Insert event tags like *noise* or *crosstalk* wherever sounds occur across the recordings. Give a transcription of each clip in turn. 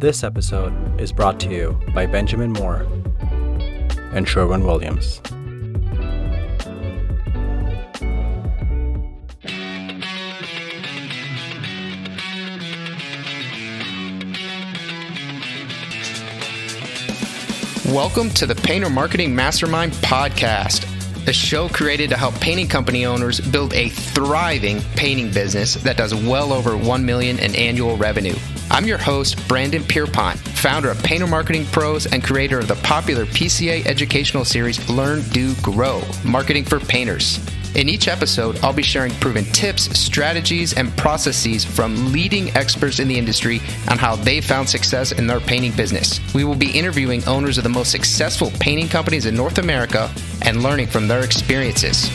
This episode is brought to you by Benjamin Moore and Sherwin Williams. Welcome to the Painter Marketing Mastermind Podcast, a show created to help painting company owners build a thriving painting business that does well over 1 million in annual revenue. I'm your host, Brandon Pierpont, founder of Painter Marketing Pros and creator of the popular PCA educational series Learn, Do, Grow Marketing for Painters. In each episode, I'll be sharing proven tips, strategies, and processes from leading experts in the industry on how they found success in their painting business. We will be interviewing owners of the most successful painting companies in North America and learning from their experiences.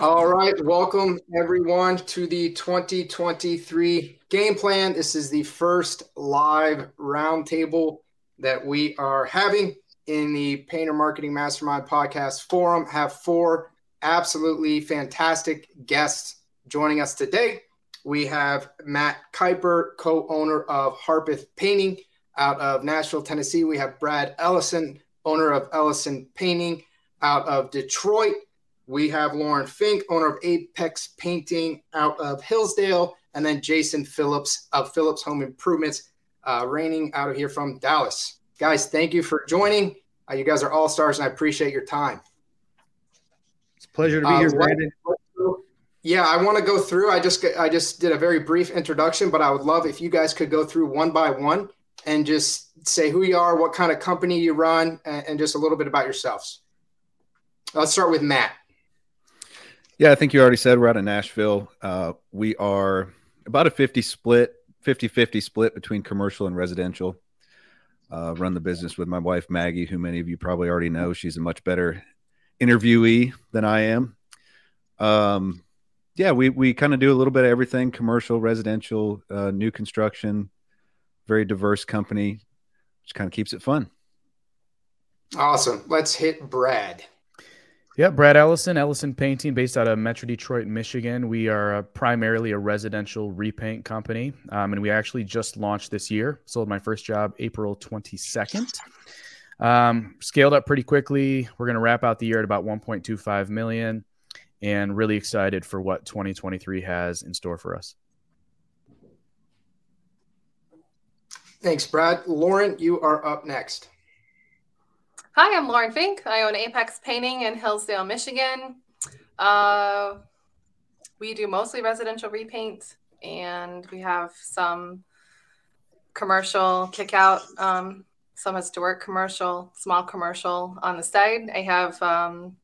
All right, welcome everyone to the 2023 game plan. This is the first live roundtable that we are having in the Painter Marketing Mastermind podcast forum. Have four absolutely fantastic guests joining us today. We have Matt Kuiper, co-owner of Harpeth Painting out of Nashville, Tennessee. We have Brad Ellison, owner of Ellison Painting out of Detroit. We have Lauren Fink, owner of Apex Painting out of Hillsdale, and then Jason Phillips of Phillips Home Improvements, uh, reigning out of here from Dallas. Guys, thank you for joining. Uh, you guys are all stars, and I appreciate your time. It's a pleasure to be uh, here, Brandon. Yeah, I want to go through. I just I just did a very brief introduction, but I would love if you guys could go through one by one and just say who you are, what kind of company you run, and, and just a little bit about yourselves. Let's start with Matt. Yeah, I think you already said we're out of Nashville. Uh, we are about a 50 split, 50 50 split between commercial and residential. Uh, run the business with my wife, Maggie, who many of you probably already know. She's a much better interviewee than I am. Um, yeah, we, we kind of do a little bit of everything commercial, residential, uh, new construction, very diverse company, which kind of keeps it fun. Awesome. Let's hit Brad. Yeah, Brad Ellison, Ellison Painting, based out of Metro Detroit, Michigan. We are a, primarily a residential repaint company, um, and we actually just launched this year. Sold my first job April 22nd. Um, scaled up pretty quickly. We're going to wrap out the year at about 1.25 million, and really excited for what 2023 has in store for us. Thanks, Brad. Lauren, you are up next. Hi, I'm Lauren Fink. I own Apex Painting in Hillsdale, Michigan. Uh, we do mostly residential repaint, and we have some commercial kick out, um, some is to work commercial, small commercial on the side. I have um,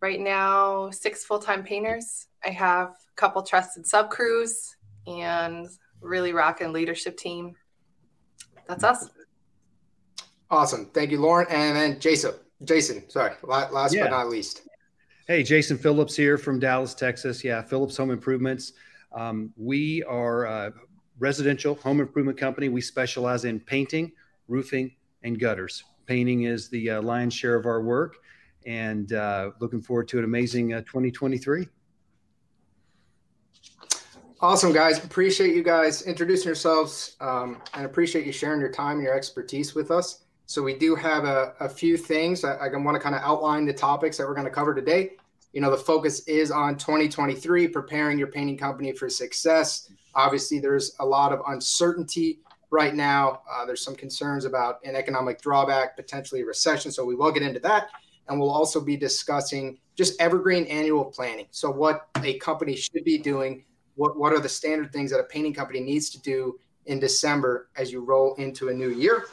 right now six full time painters. I have a couple trusted sub crews and really rocking leadership team. That's us. Awesome. Thank you, Lauren. And then Jason. Jason, sorry, last yeah. but not least. Hey, Jason Phillips here from Dallas, Texas. Yeah, Phillips Home Improvements. Um, we are a residential home improvement company. We specialize in painting, roofing, and gutters. Painting is the uh, lion's share of our work, and uh, looking forward to an amazing uh, 2023. Awesome, guys. Appreciate you guys introducing yourselves um, and appreciate you sharing your time and your expertise with us. So we do have a, a few things. I, I want to kind of outline the topics that we're going to cover today. You know, the focus is on 2023, preparing your painting company for success. Obviously, there's a lot of uncertainty right now. Uh, there's some concerns about an economic drawback, potentially recession. So we will get into that. And we'll also be discussing just evergreen annual planning. So, what a company should be doing, what, what are the standard things that a painting company needs to do in December as you roll into a new year.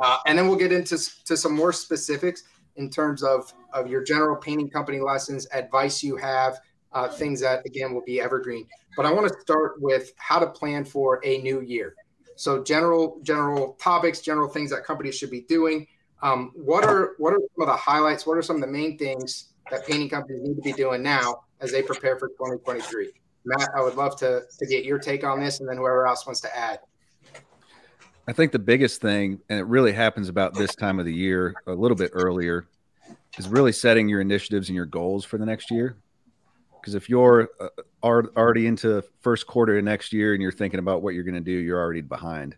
Uh, and then we'll get into to some more specifics in terms of, of your general painting company lessons, advice you have, uh, things that, again, will be evergreen. But I want to start with how to plan for a new year. So general general topics, general things that companies should be doing. Um, what are what are some of the highlights? What are some of the main things that painting companies need to be doing now as they prepare for 2023? Matt, I would love to, to get your take on this, and then whoever else wants to add. I think the biggest thing, and it really happens about this time of the year, a little bit earlier, is really setting your initiatives and your goals for the next year. Because if you're uh, already into first quarter of next year and you're thinking about what you're going to do, you're already behind.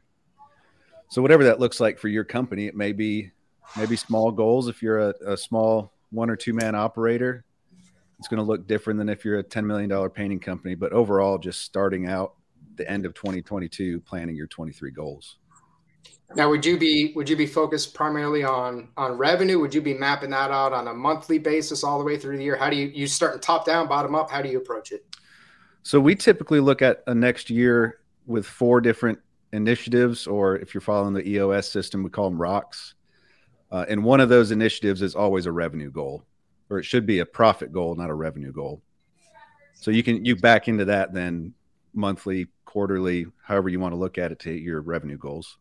So whatever that looks like for your company, it may be maybe small goals if you're a, a small one or two man operator it's going to look different than if you're a $10 million painting company. But overall, just starting out the end of 2022, planning your 23 goals. Now, would you be would you be focused primarily on on revenue? Would you be mapping that out on a monthly basis all the way through the year? How do you you start top down, bottom up? How do you approach it? So we typically look at a next year with four different initiatives, or if you're following the EOS system, we call them rocks. Uh, and one of those initiatives is always a revenue goal or it should be a profit goal, not a revenue goal. So you can you back into that then monthly, quarterly, however you want to look at it to hit your revenue goals.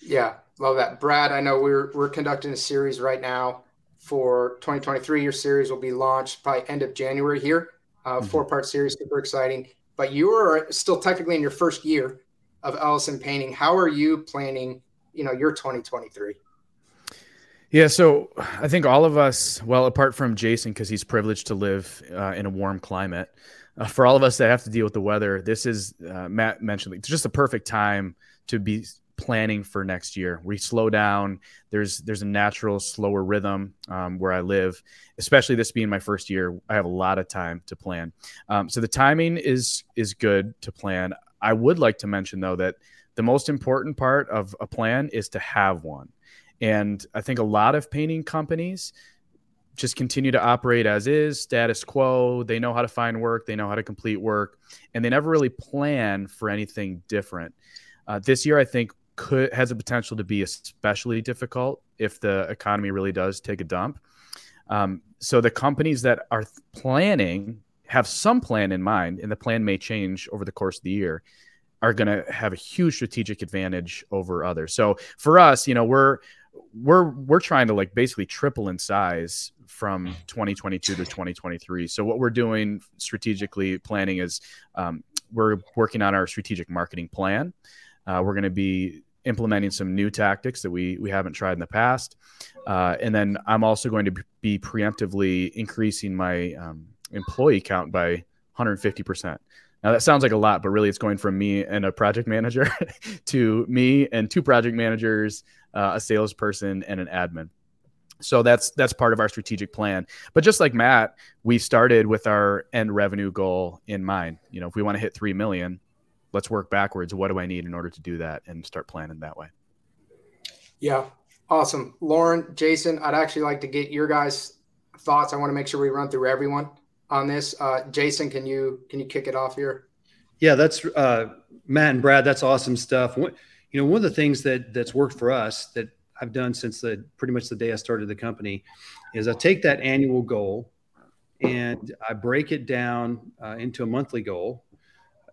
Yeah, love that, Brad. I know we're we're conducting a series right now for 2023. Your series will be launched by end of January here. Uh, mm-hmm. Four part series, super exciting. But you are still technically in your first year of Ellison Painting. How are you planning? You know your 2023. Yeah, so I think all of us, well, apart from Jason, because he's privileged to live uh, in a warm climate, uh, for all of us that have to deal with the weather, this is uh, Matt mentioned it's just a perfect time to be planning for next year. We slow down. There's there's a natural slower rhythm um, where I live, especially this being my first year. I have a lot of time to plan, um, so the timing is is good to plan. I would like to mention though that the most important part of a plan is to have one. And I think a lot of painting companies just continue to operate as is, status quo. They know how to find work, they know how to complete work, and they never really plan for anything different. Uh, this year, I think, could has the potential to be especially difficult if the economy really does take a dump. Um, so the companies that are planning have some plan in mind, and the plan may change over the course of the year are going to have a huge strategic advantage over others. So for us, you know, we're we're we're trying to like basically triple in size from 2022 to 2023. So what we're doing strategically planning is um, we're working on our strategic marketing plan. Uh, we're going to be implementing some new tactics that we we haven't tried in the past, uh, and then I'm also going to be preemptively increasing my um, employee count by 150 percent. Now that sounds like a lot, but really it's going from me and a project manager *laughs* to me and two project managers, uh, a salesperson, and an admin. So that's that's part of our strategic plan. But just like Matt, we started with our end revenue goal in mind. You know, if we want to hit three million, let's work backwards. What do I need in order to do that, and start planning that way. Yeah, awesome, Lauren, Jason. I'd actually like to get your guys' thoughts. I want to make sure we run through everyone on this. Uh, Jason, can you can you kick it off here? Yeah, that's uh, Matt and Brad. That's awesome stuff. you know, one of the things that that's worked for us that I've done since the pretty much the day I started the company is I take that annual goal and I break it down uh, into a monthly goal,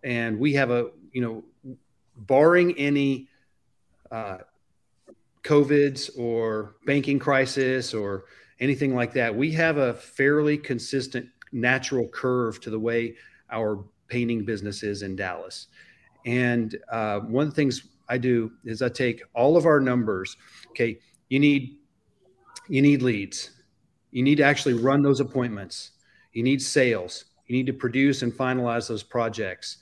and we have a you know, barring any uh, COVIDs or banking crisis or anything like that, we have a fairly consistent natural curve to the way our painting business is in Dallas. And uh, one of the things I do is I take all of our numbers. Okay, you need you need leads. You need to actually run those appointments. You need sales. You need to produce and finalize those projects.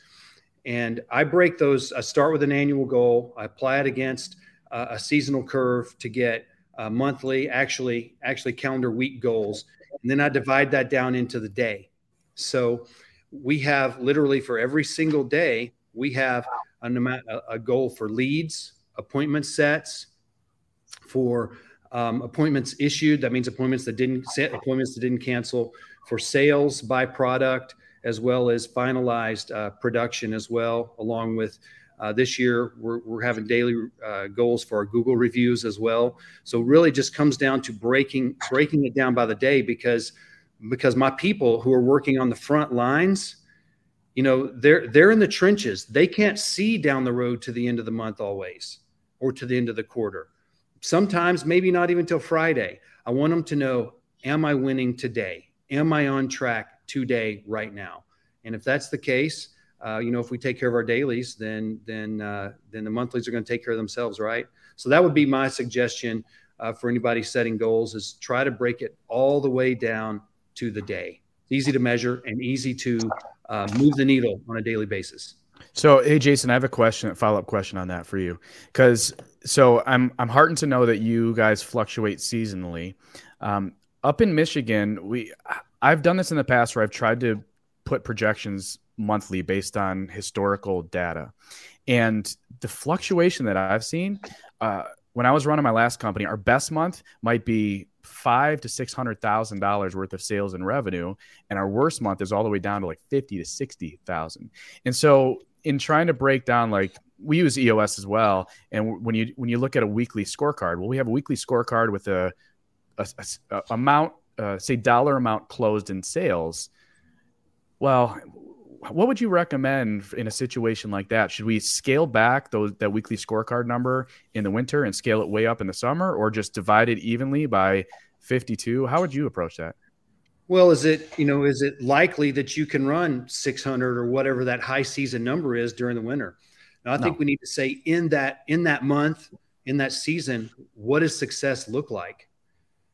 And I break those. I start with an annual goal. I apply it against uh, a seasonal curve to get uh, monthly, actually, actually calendar week goals and then I divide that down into the day. So we have literally for every single day, we have an amount, a goal for leads, appointment sets, for um, appointments issued. That means appointments that didn't set, appointments that didn't cancel, for sales by product, as well as finalized uh, production as well, along with uh, this year, we're, we're having daily uh, goals for our Google reviews as well. So really, just comes down to breaking breaking it down by the day because because my people who are working on the front lines, you know they're they're in the trenches. They can't see down the road to the end of the month always or to the end of the quarter. Sometimes maybe not even till friday. I want them to know am i winning today? Am i on track today right now and if that's the case uh, you know if we take care of our dailies then then uh, then the monthlies are going to take care of themselves right so that would be my suggestion uh, for anybody setting goals is try to break it all the way down to the day easy to measure and easy to uh, move the needle on a daily basis. So, hey, Jason, I have a question, a follow up question on that for you, because so I'm I'm heartened to know that you guys fluctuate seasonally. Um, up in Michigan, we I've done this in the past where I've tried to put projections monthly based on historical data, and the fluctuation that I've seen. Uh, when I was running my last company, our best month might be five to six hundred thousand dollars worth of sales and revenue, and our worst month is all the way down to like fifty to sixty thousand. And so, in trying to break down, like we use EOS as well, and when you when you look at a weekly scorecard, well, we have a weekly scorecard with a, a, a, a amount, uh, say dollar amount closed in sales. Well, what would you recommend in a situation like that? Should we scale back those that weekly scorecard number in the winter and scale it way up in the summer, or just divide it evenly by 52? How would you approach that? Well, is it you know is it likely that you can run 600 or whatever that high season number is during the winter? Now, I no. think we need to say in that in that month in that season, what does success look like?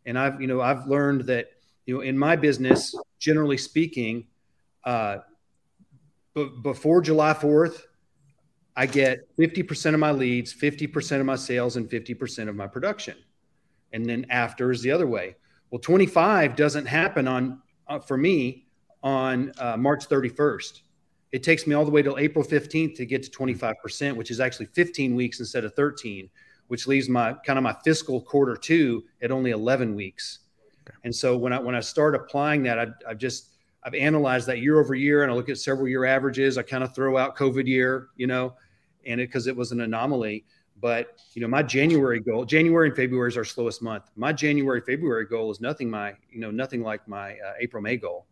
And I've you know I've learned that you know in my business, generally speaking, uh, but before July 4th, I get 50% of my leads, 50% of my sales, and 50% of my production. And then after is the other way. Well, 25 doesn't happen on uh, for me on uh, March 31st. It takes me all the way till April 15th to get to 25%, which is actually 15 weeks instead of 13, which leaves my kind of my fiscal quarter two at only 11 weeks. Okay. And so when I when I start applying that, I, I've just I've analyzed that year over year and I look at several year averages. I kind of throw out COVID year, you know, and it because it was an anomaly. But you know, my January goal, January and February is our slowest month. My January February goal is nothing my you know nothing like my uh, April May goal.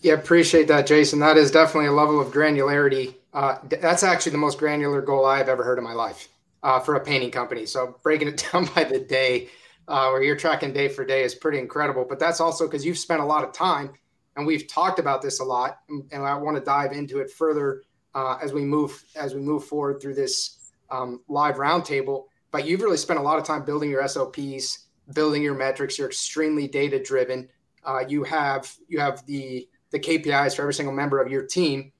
Yeah, appreciate that, Jason. That is definitely a level of granularity. Uh, that's actually the most granular goal I've ever heard in my life uh, for a painting company. So breaking it *laughs* down by the day uh, where you're tracking day for day is pretty incredible. But that's also because you've spent a lot of time, and we've talked about this a lot, and I want to dive into it further uh, as we move as we move forward through this um, live roundtable. But you've really spent a lot of time building your SOPs, building your metrics. You're extremely data driven. Uh, you have you have the the KPIs for every single member of your team,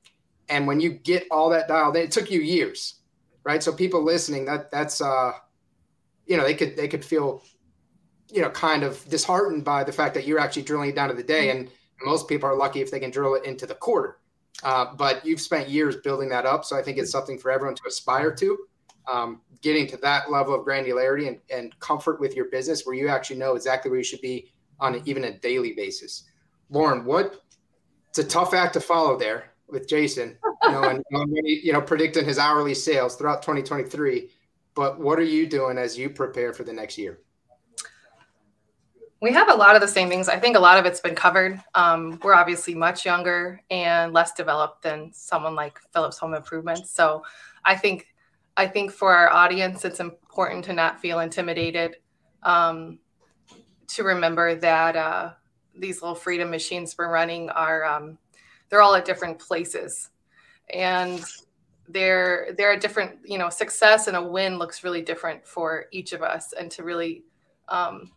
and when you get all that dialed in, it took you years, right? So people listening, that that's uh, you know they could they could feel you know, kind of disheartened by the fact that you're actually drilling it down to the day. And most people are lucky if they can drill it into the quarter. Uh, but you've spent years building that up. So I think it's something for everyone to aspire to. Um, getting to that level of granularity and, and comfort with your business where you actually know exactly where you should be on a, even a daily basis. Lauren, what it's a tough act to follow there with Jason, you know, and you know, predicting his hourly sales throughout 2023. But what are you doing as you prepare for the next year? We have a lot of the same things. I think a lot of it's been covered. Um, we're obviously much younger and less developed than someone like Phillips Home Improvement. So I think I think for our audience, it's important to not feel intimidated. Um, to remember that uh, these little freedom machines we're running are um, they're all at different places, and they're they're a different you know success and a win looks really different for each of us, and to really um,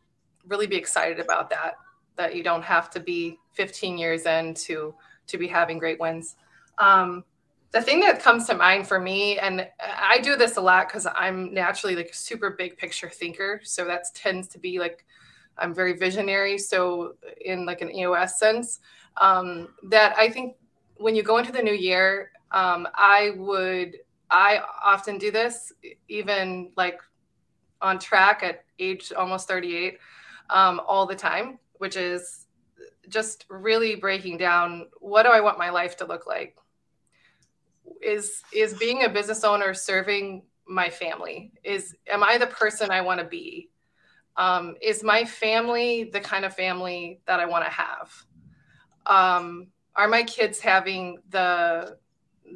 really be excited about that. That you don't have to be 15 years in to to be having great wins. Um, the thing that comes to mind for me, and I do this a lot because I'm naturally like a super big picture thinker. So that tends to be like I'm very visionary. So in like an EOS sense, um, that I think when you go into the new year, um, I would I often do this even like on track at age almost 38 um, all the time, which is just really breaking down what do I want my life to look like? Is is being a business owner serving my family? Is am I the person I want to be? Um, is my family the kind of family that I want to have? Um, are my kids having the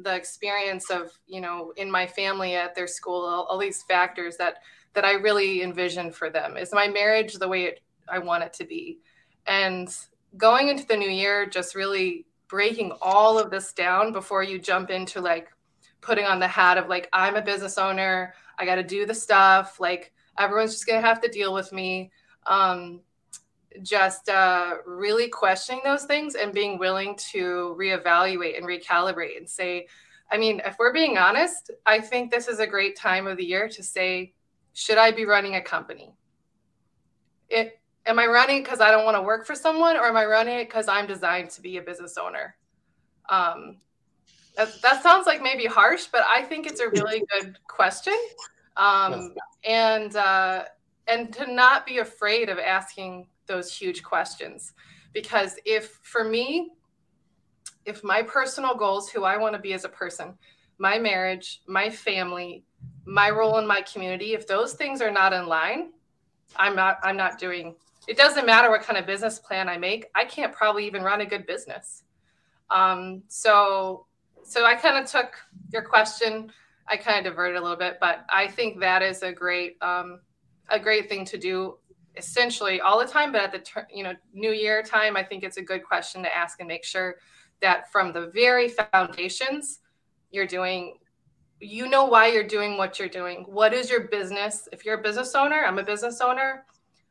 the experience of you know in my family at their school all, all these factors that that I really envision for them? Is my marriage the way it, I want it to be? And going into the new year, just really breaking all of this down before you jump into like putting on the hat of like I'm a business owner, I got to do the stuff, like everyone's just gonna have to deal with me. Um, just uh, really questioning those things and being willing to reevaluate and recalibrate and say, I mean, if we're being honest, I think this is a great time of the year to say, should I be running a company? It, am I running because I don't want to work for someone, or am I running it because I'm designed to be a business owner? Um, that, that sounds like maybe harsh, but I think it's a really good question. Um, and uh, and to not be afraid of asking those huge questions, because if for me, if my personal goals, who I want to be as a person, my marriage, my family, my role in my community, if those things are not in line, I'm not I'm not doing it doesn't matter what kind of business plan I make. I can't probably even run a good business. Um, so so I kind of took your question, I kind of diverted a little bit, but I think that is a great um, a great thing to do essentially all the time but at the you know new year time i think it's a good question to ask and make sure that from the very foundations you're doing you know why you're doing what you're doing. What is your business? If you're a business owner, I'm a business owner.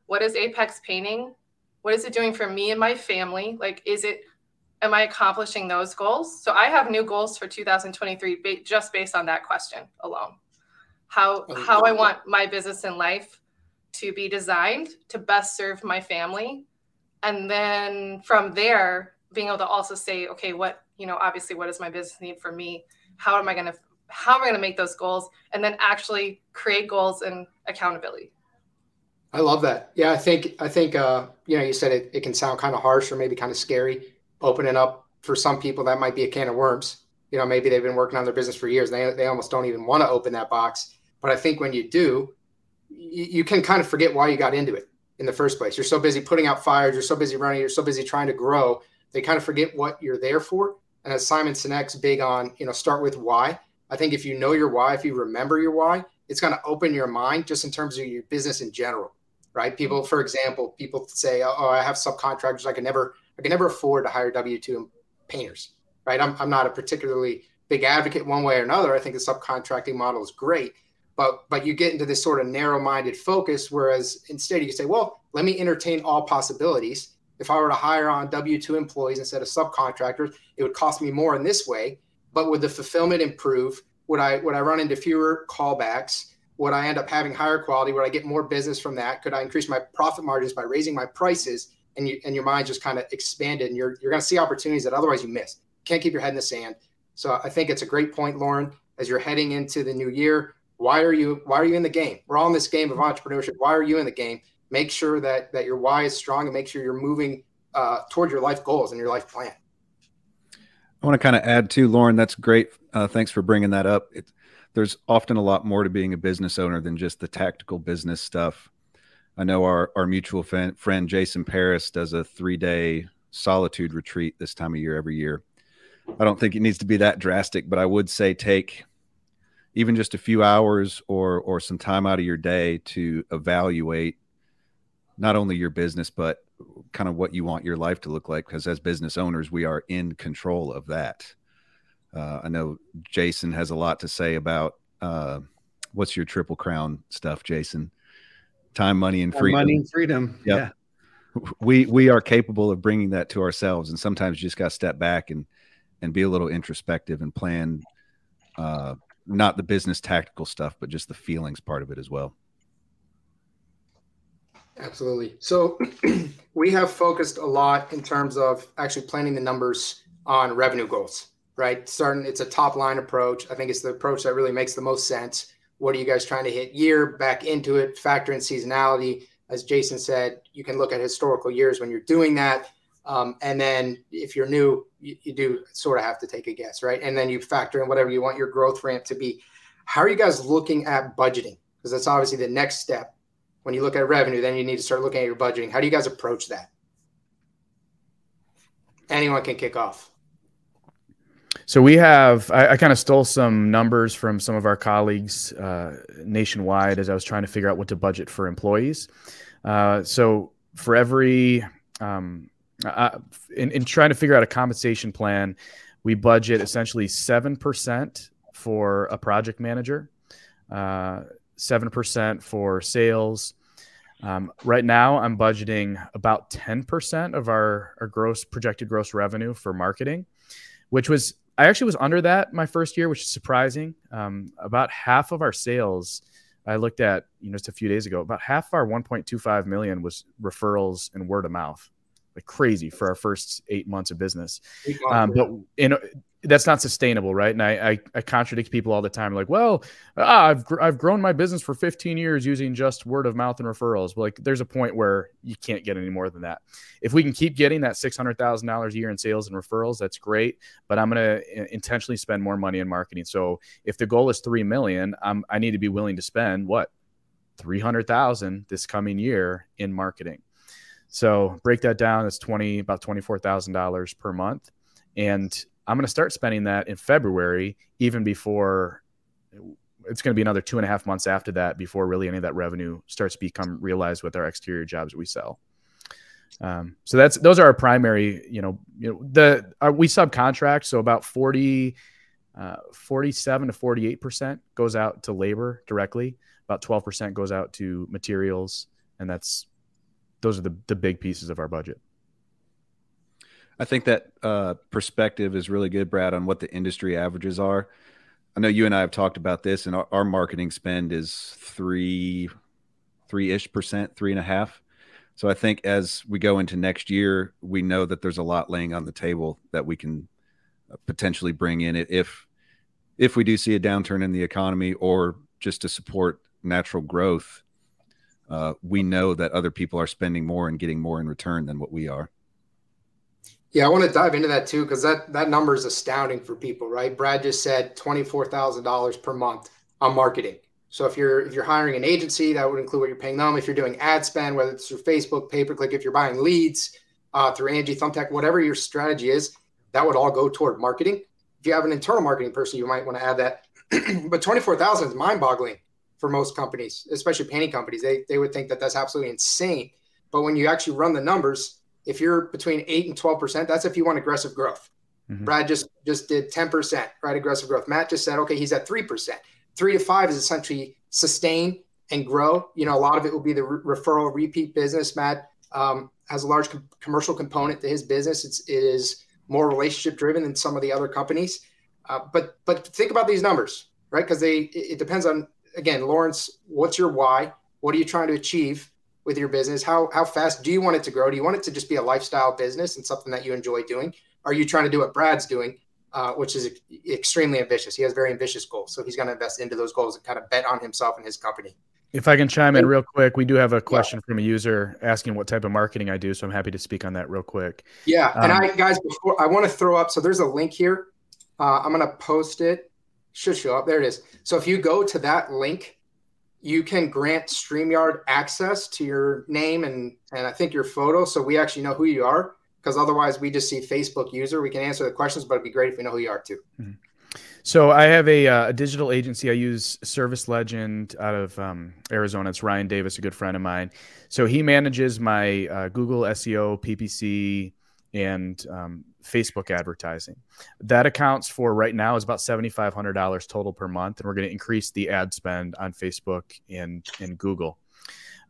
What is Apex Painting? What is it doing for me and my family? Like, is it, am I accomplishing those goals? So I have new goals for 2023 just based on that question alone. How, oh, how I want my business and life to be designed to best serve my family. And then from there, being able to also say, okay, what, you know, obviously, what does my business need for me? How am I going to how am I going to make those goals and then actually create goals and accountability. I love that. Yeah, I think I think uh, you know you said it, it can sound kind of harsh or maybe kind of scary, opening up for some people that might be a can of worms. You know, maybe they've been working on their business for years. And they they almost don't even want to open that box. But I think when you do, you, can kind of forget why you got into it in the first place. You're so busy putting out fires. You're so busy running. You're so busy trying to grow. They kind of forget what you're there for. And as Simon Sinek's big on, you know, start with why. I think if you know your why, if you remember your why, it's going to open your mind just in terms of your business in general, right? People, for example, people say, oh, "Oh, I have subcontractors. I can never, I can never afford to hire W two painters." Right? I'm, I'm not a particularly big advocate one way or another. I think the subcontracting model is great, but but you get into this sort of narrow-minded focus. Whereas instead, you can say, "Well, let me entertain all possibilities." If I were to hire on W two employees instead of subcontractors, it would cost me more in this way but would the fulfillment improve? Would I would I run into fewer callbacks? Would I end up having higher quality? Would I get more business from that? Could I increase my profit margins by raising my prices? And you and your mind just kind of expanded, and you're you're going to see opportunities that otherwise you miss. Can't keep your head in the sand. So I think it's a great point, Lauren. As you're heading into the new year, why are you why are you in the game? We're all in this game of entrepreneurship. Why are you in the game? Make sure that that your why is strong, and make sure you're moving uh, toward your life goals and your life plan. I want to kind of add to Lauren. That's great. Uh, thanks for bringing that up. It, there's often a lot more to being a business owner than just the tactical business stuff. I know our our mutual friend, friend Jason Paris does a three day solitude retreat this time of year every year. I don't think it needs to be that drastic, but I would say take even just a few hours or or some time out of your day to evaluate not only your business but kind of what you want your life to look like because as business owners we are in control of that. Uh, i know jason has a lot to say about uh, what's your triple crown stuff jason? Time money and freedom money and freedom. Yep. yeah. We we are capable of bringing that to ourselves and sometimes you just got to step back and and be a little introspective and plan uh, not the business tactical stuff but just the feelings part of it as well Absolutely. So *clears throat* we have focused a lot in terms of actually planning the numbers on revenue goals, right? Starting, it's a top line approach. I think it's the approach that really makes the most sense. What are you guys trying to hit year back into it? Factor in seasonality. As Jason said, you can look at historical years when you're doing that. Um, and then if you're new, you, you do sort of have to take a guess, right? And then you factor in whatever you want your growth ramp to be. How are you guys looking at budgeting? Because that's obviously the next step when you look at revenue, then you need to start looking at your budgeting. How do you guys approach that? anyone can kick off. So we have, I, I kind of stole some numbers from some of our colleagues uh, nationwide as I was trying to figure out what to budget for employees. Uh, so for every, um, uh, in, in trying to figure out a compensation plan, we budget essentially 7% for a project manager, uh, 7% for sales. Um, right now, I'm budgeting about 10% of our, our gross projected gross revenue for marketing, which was I actually was under that my first year, which is surprising. Um, about half of our sales I looked at, you know, just a few days ago, about half of our 1.25 million was referrals and word of mouth, like crazy for our first eight months of business. Um, but in that's not sustainable, right? And I, I, I contradict people all the time, like, well, ah, I've gr- I've grown my business for 15 years using just word of mouth and referrals. But like, there's a point where you can't get any more than that. If we can keep getting that six hundred thousand dollars a year in sales and referrals, that's great. But I'm going to intentionally spend more money in marketing. So if the goal is three million, I'm, I need to be willing to spend what three hundred thousand this coming year in marketing. So break that down. It's twenty about twenty four thousand dollars per month, and I'm going to start spending that in February, even before it's going to be another two and a half months after that before really any of that revenue starts to become realized with our exterior jobs we sell. Um, so that's those are our primary, you know, you know the our, we subcontract, so about 40, uh, 47 to 48 percent goes out to labor directly. About 12 percent goes out to materials, and that's those are the the big pieces of our budget. I think that uh, perspective is really good, Brad, on what the industry averages are. I know you and I have talked about this, and our, our marketing spend is three, three ish percent, three and a half. So I think as we go into next year, we know that there's a lot laying on the table that we can uh, potentially bring in it if if we do see a downturn in the economy or just to support natural growth. Uh, we know that other people are spending more and getting more in return than what we are. Yeah, I want to dive into that too because that that number is astounding for people, right? Brad just said twenty four thousand dollars per month on marketing. So if you're if you're hiring an agency, that would include what you're paying them. If you're doing ad spend, whether it's through Facebook, pay per click, if you're buying leads uh, through Angie, Thumbtack, whatever your strategy is, that would all go toward marketing. If you have an internal marketing person, you might want to add that. *clears throat* but twenty four thousand is mind boggling for most companies, especially painting companies. They they would think that that's absolutely insane. But when you actually run the numbers, if you're between eight and 12%, that's if you want aggressive growth. Mm-hmm. Brad just just did 10%, right? Aggressive growth. Matt just said, okay, he's at 3%. Three to five is essentially sustain and grow. You know, a lot of it will be the re- referral repeat business. Matt um, has a large com- commercial component to his business. It's, it is more relationship driven than some of the other companies. Uh, but but think about these numbers, right? Because they it, it depends on again, Lauren's. What's your why? What are you trying to achieve? with your business? How how fast do you want it to grow? Do you want it to just be a lifestyle business and something that you enjoy doing? Are you trying to do what Brad's doing, uh, which is extremely ambitious? He has very ambitious goals, so he's going to invest into those goals and kind of bet on himself and his company. If I can chime in real quick, we do have a question yeah. from a user asking what type of marketing I do, so I'm happy to speak on that real quick. Yeah, um, and I guys, before I want to throw up, so there's a link here. Uh, I'm going to post it. Should show up. There it is. So if you go to that link, you can grant StreamYard access to your name and, and I think your photo. So we actually know who you are because otherwise we just see Facebook user. We can answer the questions, but it'd be great if we know who you are too. Mm-hmm. So I have a, uh, a, digital agency. I use Service Legend out of um, Arizona. It's Ryan Davis, a good friend of mine. So he manages my uh, Google SEO, PPC, and um, Facebook advertising. That accounts for right now is about seventy five hundred dollars total per month, and we're going to increase the ad spend on Facebook and and Google.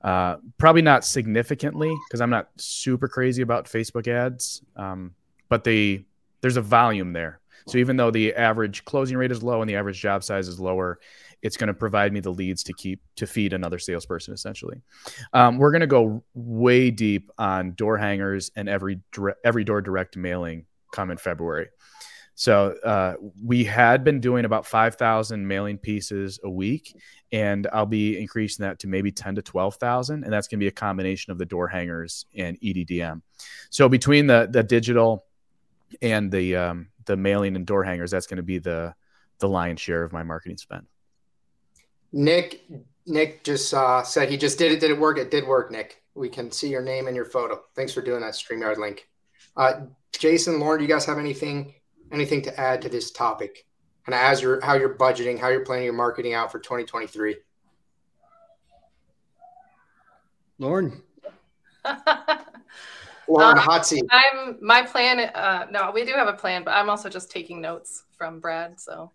Uh, probably not significantly because I'm not super crazy about Facebook ads, um, but they there's a volume there. So even though the average closing rate is low and the average job size is lower, it's going to provide me the leads to keep to feed another salesperson essentially. Um, we're going to go way deep on door hangers and every every door direct mailing come in february. So uh, we had been doing about 5000 mailing pieces a week and i'll be increasing that to maybe 10 to 12000 and that's going to be a combination of the door hangers and eddm so between the the digital and the um, the mailing and door hangers that's going to be the the lion's share of my marketing spend Nick Nick just uh, said he just did it. Did it work? It did work, Nick. We can see your name and your photo. Thanks for doing that StreamYard link. Uh, Jason, Lauren, do you guys have anything anything to add to this topic? And as you're how you're budgeting, how you're planning your marketing out for 2023. Lauren. *laughs* Lauren, um, hot seat. I'm my plan. Uh, no, we do have a plan, but I'm also just taking notes from Brad. So,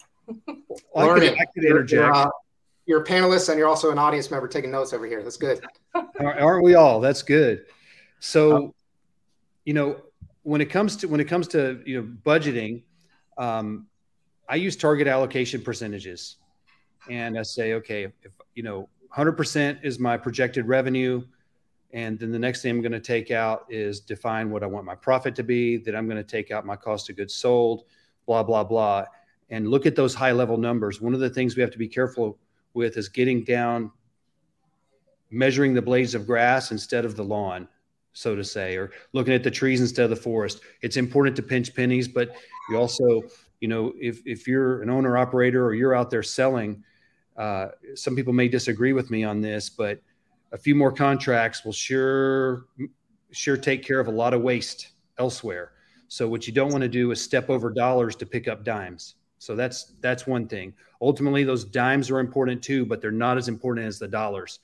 Lauren, I could interject. You're, uh, you're, a panelist and you're also an audience member taking notes over here. That's good. Aren't we all? That's good. So, you know, when it comes to when it comes to you know budgeting, um, I use target allocation percentages, and I say, okay, if you know, 100% is my projected revenue, and then the next thing I'm going to take out is define what I want my profit to be. Then I'm going to take out my cost of goods sold, blah blah blah, and look at those high level numbers. One of the things we have to be careful with is getting down, measuring the blades of grass instead of the lawn so to say, or looking at the trees instead of the forest. It's important to pinch pennies, but you also, you know, if if you're an owner operator or you're out there selling, uh, some people may disagree with me on this, but a few more contracts will sure sure take care of a lot of waste elsewhere. So what you don't want to do is step over dollars to pick up dimes. So that's that's one thing. Ultimately, those dimes are important too, but they're not as important as the dollars.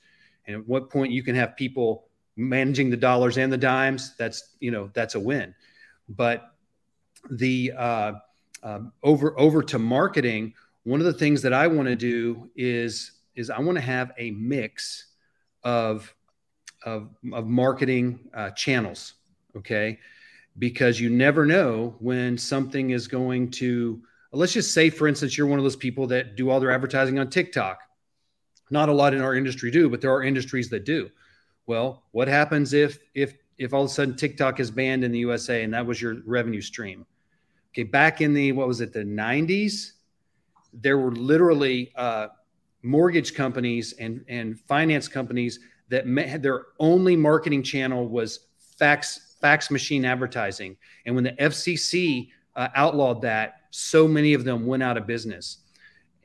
And at what point you can have people managing the dollars and the dimes, that's you know that's a win. But the uh, uh, over over to marketing, one of the things that I want to do is is I want to have a mix of of, of marketing uh, channels. Okay, because you never know when something is going to. Let's just say, for instance, you're one of those people that do all their advertising on TikTok. Not a lot in our industry do, but there are industries that do. Well, what happens if if if all of a sudden TikTok is banned in the USA and that was your revenue stream? Okay, back in the what was it the 90s, there were literally uh, mortgage companies and and finance companies that met, their only marketing channel was fax fax machine advertising. And when the FCC uh, outlawed that, so many of them went out of business.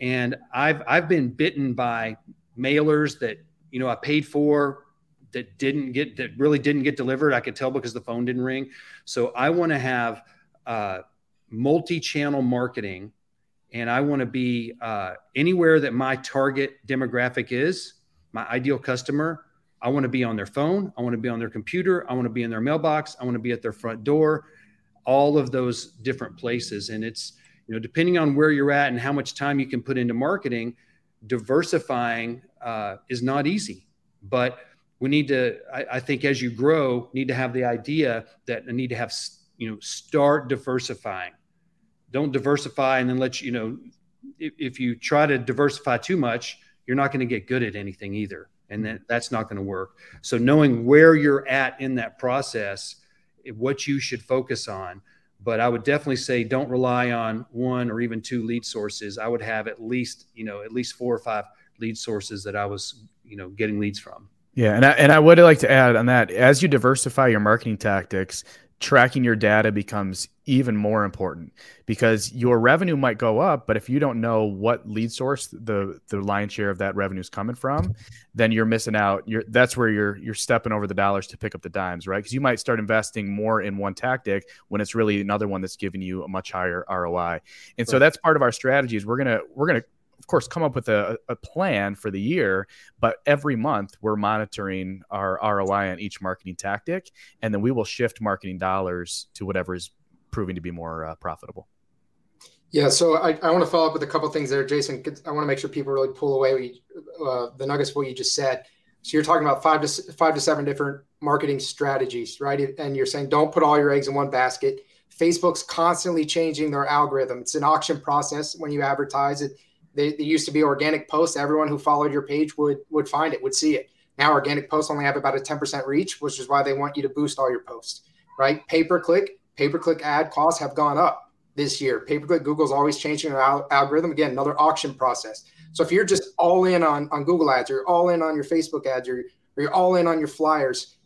And I've I've been bitten by mailers that you know I paid for that didn't get that really didn't get delivered. I could tell because the phone didn't ring. So I want to have uh, multi-channel marketing, and I want to be uh, anywhere that my target demographic is, my ideal customer. I want to be on their phone. I want to be on their computer. I want to be in their mailbox. I want to be at their front door. All of those different places, and it's you know depending on where you're at and how much time you can put into marketing, diversifying uh, is not easy, but we need to I, I, think as you grow need to have the idea that I need to have you know start diversifying. Don't diversify and then let you, you know if, if you try to diversify too much you're not going to get good at anything either. And that, that's not going to work. So knowing where you're at in that process what you should focus on but i would definitely say don't rely on one or even two lead sources. I would have at least you know at least four or five lead sources that i was you know getting leads from. Yeah, and I, and I would like to add on that as you diversify your marketing tactics, tracking your data becomes even more important because your revenue might go up, but if you don't know what lead source the the lion's share of that revenue is coming from, then you're missing out. You're that's where you're you're stepping over the dollars to pick up the dimes, right? Because you might start investing more in one tactic when it's really another one that's giving you a much higher ROI. And so that's part of our strategy is we're gonna we're gonna course, come up with a, a plan for the year, but every month we're monitoring our ROI on each marketing tactic, and then we will shift marketing dollars to whatever is proving to be more uh, profitable. Yeah, so I, I want to follow up with a couple things there, Jason. I want to make sure people really pull away you, uh, the nuggets of what you just said. So you're talking about five to five to seven different marketing strategies, right? And you're saying don't put all your eggs in one basket. Facebook's constantly changing their algorithm. It's an auction process when you advertise it. They, they used to be organic posts. Everyone who followed your page would would find it, would see it. Now organic posts only have about a 10% reach, which is why they want you to boost all your posts, right? Pay per click, pay per click ad costs have gone up this year. Pay per click, Google's always changing their al- algorithm. Again, another auction process. So if you're just all in on, on Google ads, or you're all in on your Facebook ads, or, or you're all in on your flyers,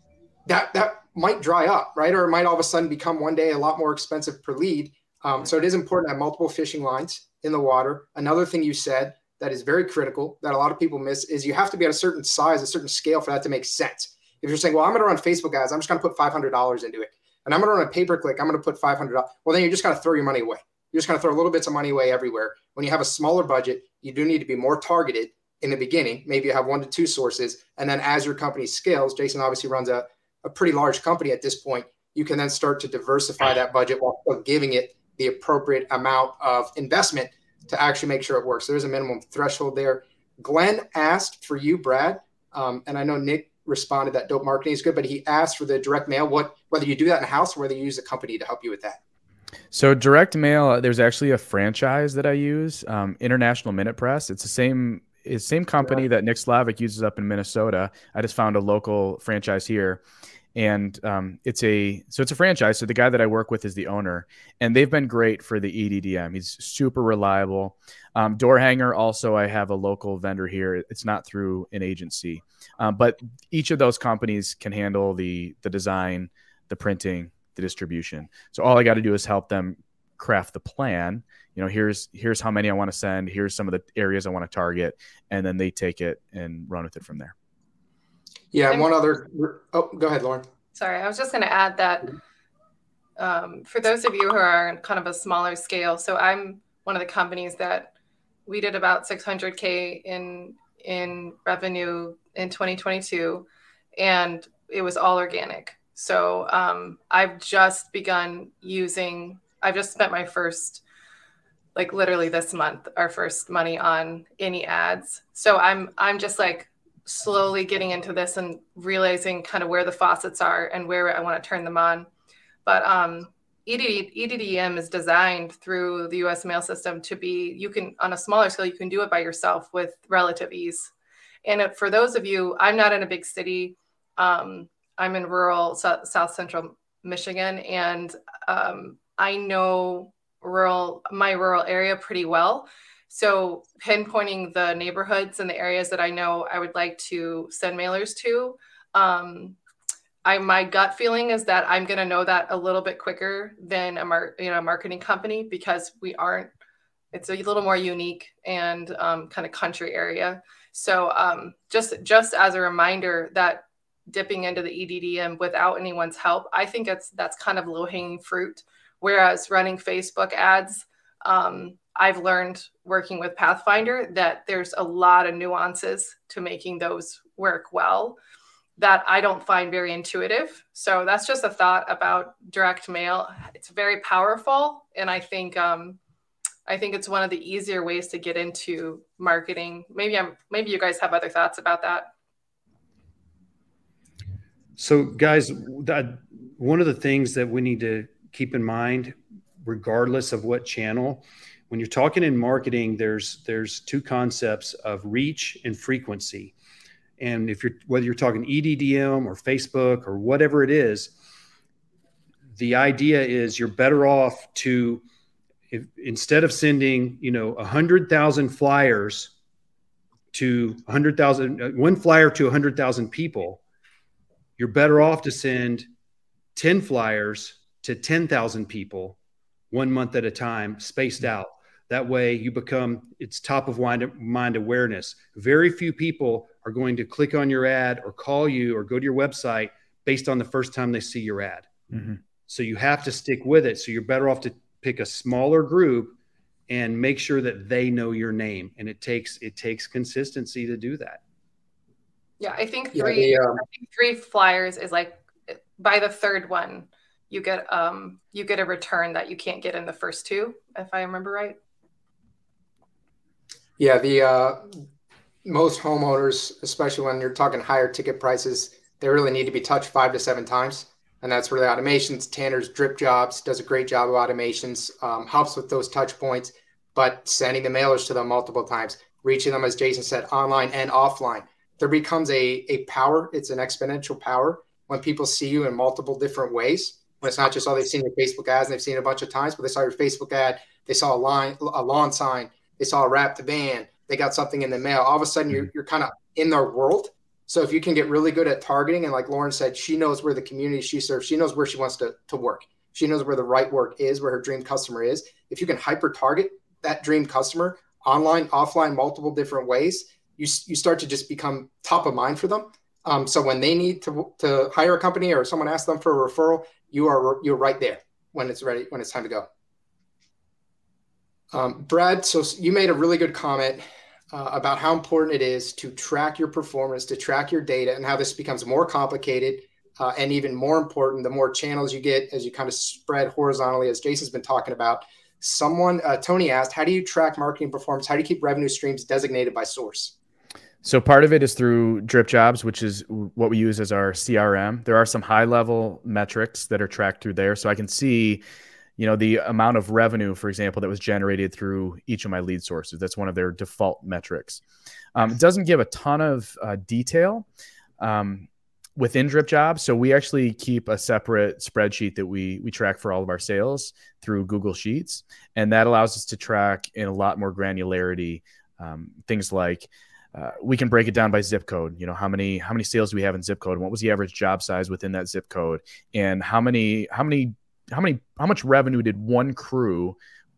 that that might dry up, right? Or it might all of a sudden become one day a lot more expensive per lead. Um, so it is important to have multiple fishing lines in the water. Another thing you said that is very critical that a lot of people miss is you have to be at a certain size, a certain scale for that to make sense. If you're saying, well, I'm going to run Facebook ads, I'm just going to put $500 into it. and I'm going to run a pay per click. I'm going to put $500. Well, then you're just going to throw your money away. You're just going to throw little bits of money away everywhere. When you have a smaller budget, you do need to be more targeted in the beginning. Maybe you have one to two sources. And then as your company scales, Jason obviously runs a, a pretty large company at this point. You can then start to diversify that budget while giving it the appropriate amount of investment to actually make sure it works. There's a minimum threshold there. Glenn asked for you, Brad, um, and I know Nick responded that dope marketing is good, but he asked for the direct mail. What whether you do that in house or whether you use a company to help you with that. So direct mail, uh, there's actually a franchise that I use, um, International Minute Press. It's the same is same company that Nick Slavik uses up in Minnesota. I just found a local franchise here, and um, it's a so it's a franchise. So the guy that I work with is the owner, and they've been great for the EDDM. He's super reliable. Um, door hanger also, I have a local vendor here. It's not through an agency, um, but each of those companies can handle the the design, the printing, the distribution. So all I got to do is help them craft the plan you know here's here's how many i want to send here's some of the areas i want to target and then they take it and run with it from there yeah and one other oh go ahead lauren. Sorry i was just going to add that um, for those of you who are kind of a smaller scale so i'm one of the companies that we did about 600k in in revenue in 2022 and it was all organic. So um, i've just begun using i've just spent my first like literally this month our first money on any ads. So i'm i'm just like slowly getting into this and realizing kind of where the faucets are and where i want to turn them on but um EDD, EDDM is designed through the US mail system to be, you can, on a smaller scale, you can do it by yourself with relative ease. And for those of you, I'm not in a big city. Um, I'm in rural South Central Michigan, and um, I know rural my rural area pretty well. So pinpointing the neighborhoods and the areas that I know I would like to send mailers to. Um, I my gut feeling is that I'm going to know that a little bit quicker than a mar- you know a marketing company because we aren't. It's a little more unique and um, kind of country area. So um, just just as a reminder that dipping into the EDDM without anyone's help, I think it's that's kind of low hanging fruit Whereas running Facebook ads, um, I've learned working with Pathfinder that there's a lot of nuances to making those work well that I don't find very intuitive. So that's just a thought about direct mail. It's very powerful, and I think um, I think it's one of the easier ways to get into marketing. Maybe I'm maybe you guys have other thoughts about that. So, guys, that one of the things that we need to keep in mind, regardless of what channel. When you're talking in marketing, there's there's two concepts of reach and frequency. And if you're whether you're talking EDDM or Facebook or whatever it is, the idea is you're better off to if, instead of sending you know a hundred thousand flyers to a hundred thousand uh, one flyer to a hundred thousand people, you're better off to send ten flyers to 10,000 people one month at a time, spaced mm-hmm. out. That way you become it's top of mind awareness. Very few people are going to click on your ad or call you or go to your website based on the first time they see your ad. Mm-hmm. So you have to stick with it. So you're better off to pick a smaller group and make sure that they know your name. And it takes it takes consistency to do that. Yeah, I think three yeah, the, um... I think three flyers is like by the third one you get um you get a return that you can't get in the first two if i remember right yeah the uh most homeowners especially when you're talking higher ticket prices they really need to be touched five to seven times. And that's where the automations tanner's drip jobs does a great job of automations um, helps with those touch points but sending the mailers to them multiple times reaching them as jason said online and offline. There becomes a, a power. It's an exponential power when people see you in multiple different ways. When it's not just all they've seen your Facebook ads and they've seen it a bunch of times, but they saw your Facebook ad, they saw a line, a lawn sign, they saw a wrap the van, they got something in the mail. All of a sudden, you're, mm-hmm. you're kind of in their world. So if you can get really good at targeting, and like Lauren said, she knows where the community she serves, she knows where she wants to, to work. She knows where the right work is, where her dream customer is. If you can hyper target that dream customer online, offline, multiple different ways, you, you start to just become top of mind for them. Um, so when they need to, to hire a company or someone asks them for a referral, you are you're right there when it's ready when it's time to go. Um, Brad, so you made a really good comment uh, about how important it is to track your performance, to track your data, and how this becomes more complicated. Uh, and even more important, the more channels you get as you kind of spread horizontally, as Jason's been talking about. Someone, uh, Tony asked, how do you track marketing performance? How do you keep revenue streams designated by source? So part of it is through Drip Jobs, which is what we use as our CRM. There are some high level metrics that are tracked through there, so I can see, you know, the amount of revenue, for example, that was generated through each of my lead sources. That's one of their default metrics. Um, it doesn't give a ton of uh, detail um, within Drip Jobs, so we actually keep a separate spreadsheet that we we track for all of our sales through Google Sheets, and that allows us to track in a lot more granularity um, things like uh, we can break it down by zip code. You know, how many how many sales do we have in zip code, what was the average job size within that zip code, and how many how many how many how much revenue did one crew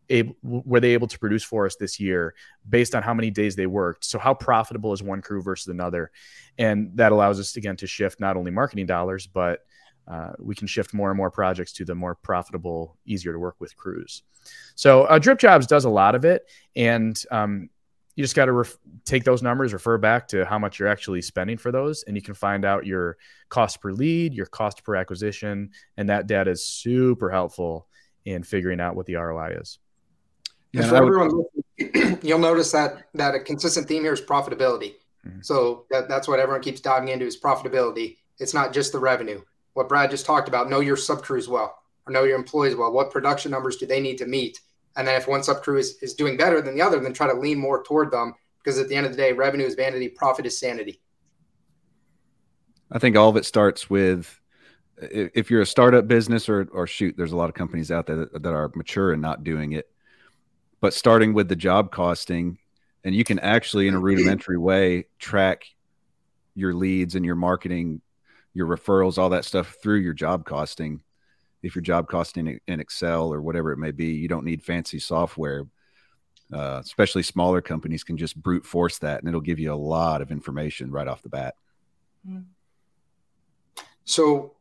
able, were they able to produce for us this year based on how many days they worked? So how profitable is one crew versus another, and that allows us again to shift not only marketing dollars, but uh, we can shift more and more projects to the more profitable, easier to work with crews. So uh, Drip Jobs does a lot of it, and um, you just got to ref- take those numbers, refer back to how much you're actually spending for those, and you can find out your cost per lead, your cost per acquisition, and that data is super helpful in figuring out what the ROI is. Yeah, for everyone, *clears throat* you'll notice that that a consistent theme here is profitability. Mm-hmm. So that, that's what everyone keeps diving into is profitability. It's not just the revenue. What Brad just talked about, know your sub crews well, or know your employees well. What production numbers do they need to meet? And then if one sub crew is, is doing better than the other, then try to lean more toward them because at the end of the day, revenue is vanity, profit is sanity. I think all of it starts with if you're a startup business or or shoot, there's a lot of companies out there that, that are mature and not doing it. But starting with the job costing, and you can actually in a rudimentary way track your leads and your marketing, your referrals, all that stuff through your job costing if you're job costing in Excel or whatever it may be, you don't need fancy software. Uh, especially smaller companies can just brute force that, and it'll give you a lot of information right off the bat. Hmm. So,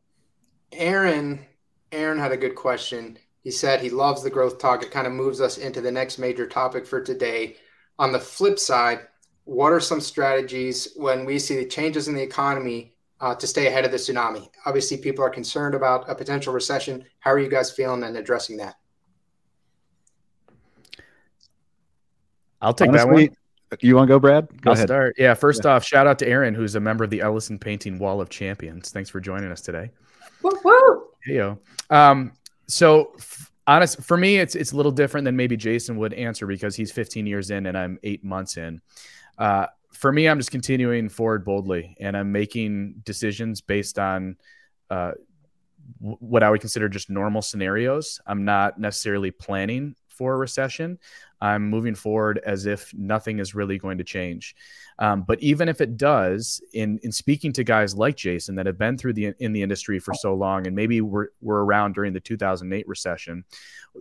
Aaron, Aaron had a good question. He said he loves the growth talk. It kind of moves us into the next major topic for today. On the flip side, what are some strategies when we see the changes in the economy uh, to stay ahead of the tsunami? Obviously, people are concerned about a potential recession. How are you guys feeling and addressing that? I'll take Honestly, that one. You want to go, Brad? Go I'll ahead. start. Yeah. First yeah. off, shout out to Aaron, who's a member of the Ellison Painting Wall of Champions. Thanks for joining us today. Woo woo. Hey, yo. Um, so f- honest for me, it's it's a little different than maybe Jason would answer because he's 15 years in and I'm eight months in. Uh, for me, I'm just continuing forward boldly, and I'm making decisions based on uh, w- what I would consider just normal scenarios. I'm not necessarily planning for a recession. I'm moving forward as if nothing is really going to change. Um, but even if it does, in in speaking to guys like Jason that have been through the in the industry for so long, and maybe were were around during the 2008 recession,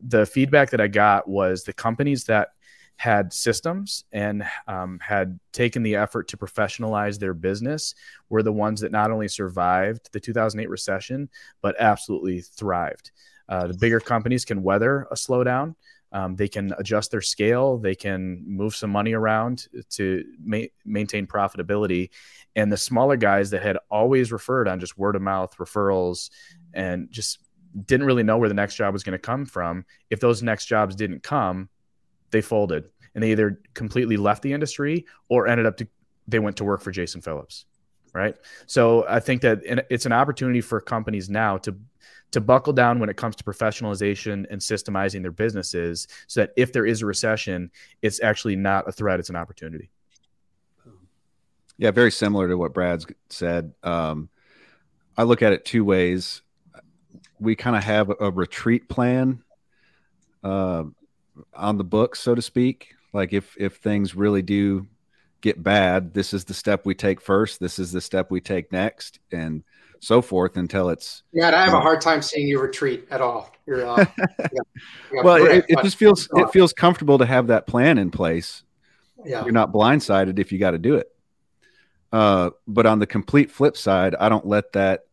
the feedback that I got was the companies that had systems and um, had taken the effort to professionalize their business were the ones that not only survived the 2008 recession, but absolutely thrived. Uh, the bigger companies can weather a slowdown. Um, they can adjust their scale. They can move some money around to ma- maintain profitability. And the smaller guys that had always referred on just word of mouth referrals and just didn't really know where the next job was going to come from. If those next jobs didn't come, they folded and they either completely left the industry or ended up to they went to work for Jason Phillips, right? So I think that it's an opportunity for companies now to to buckle down when it comes to professionalization and systemizing their businesses so that if there is a recession, it's actually not a threat, it's an opportunity. Yeah, very similar to what Brad's said. Um, I look at it two ways. We kind of have a retreat plan. Uh, on the books, so to speak. Like if if things really do get bad, this is the step we take first. This is the step we take next, and so forth until it's. Yeah, I have a hard time seeing you retreat at all. You're. Uh, *laughs* you got, well, it, it just feels it feels comfortable to have that plan in place. Yeah. You're not blindsided if you got to do it. Uh, but on the complete flip side, I don't let that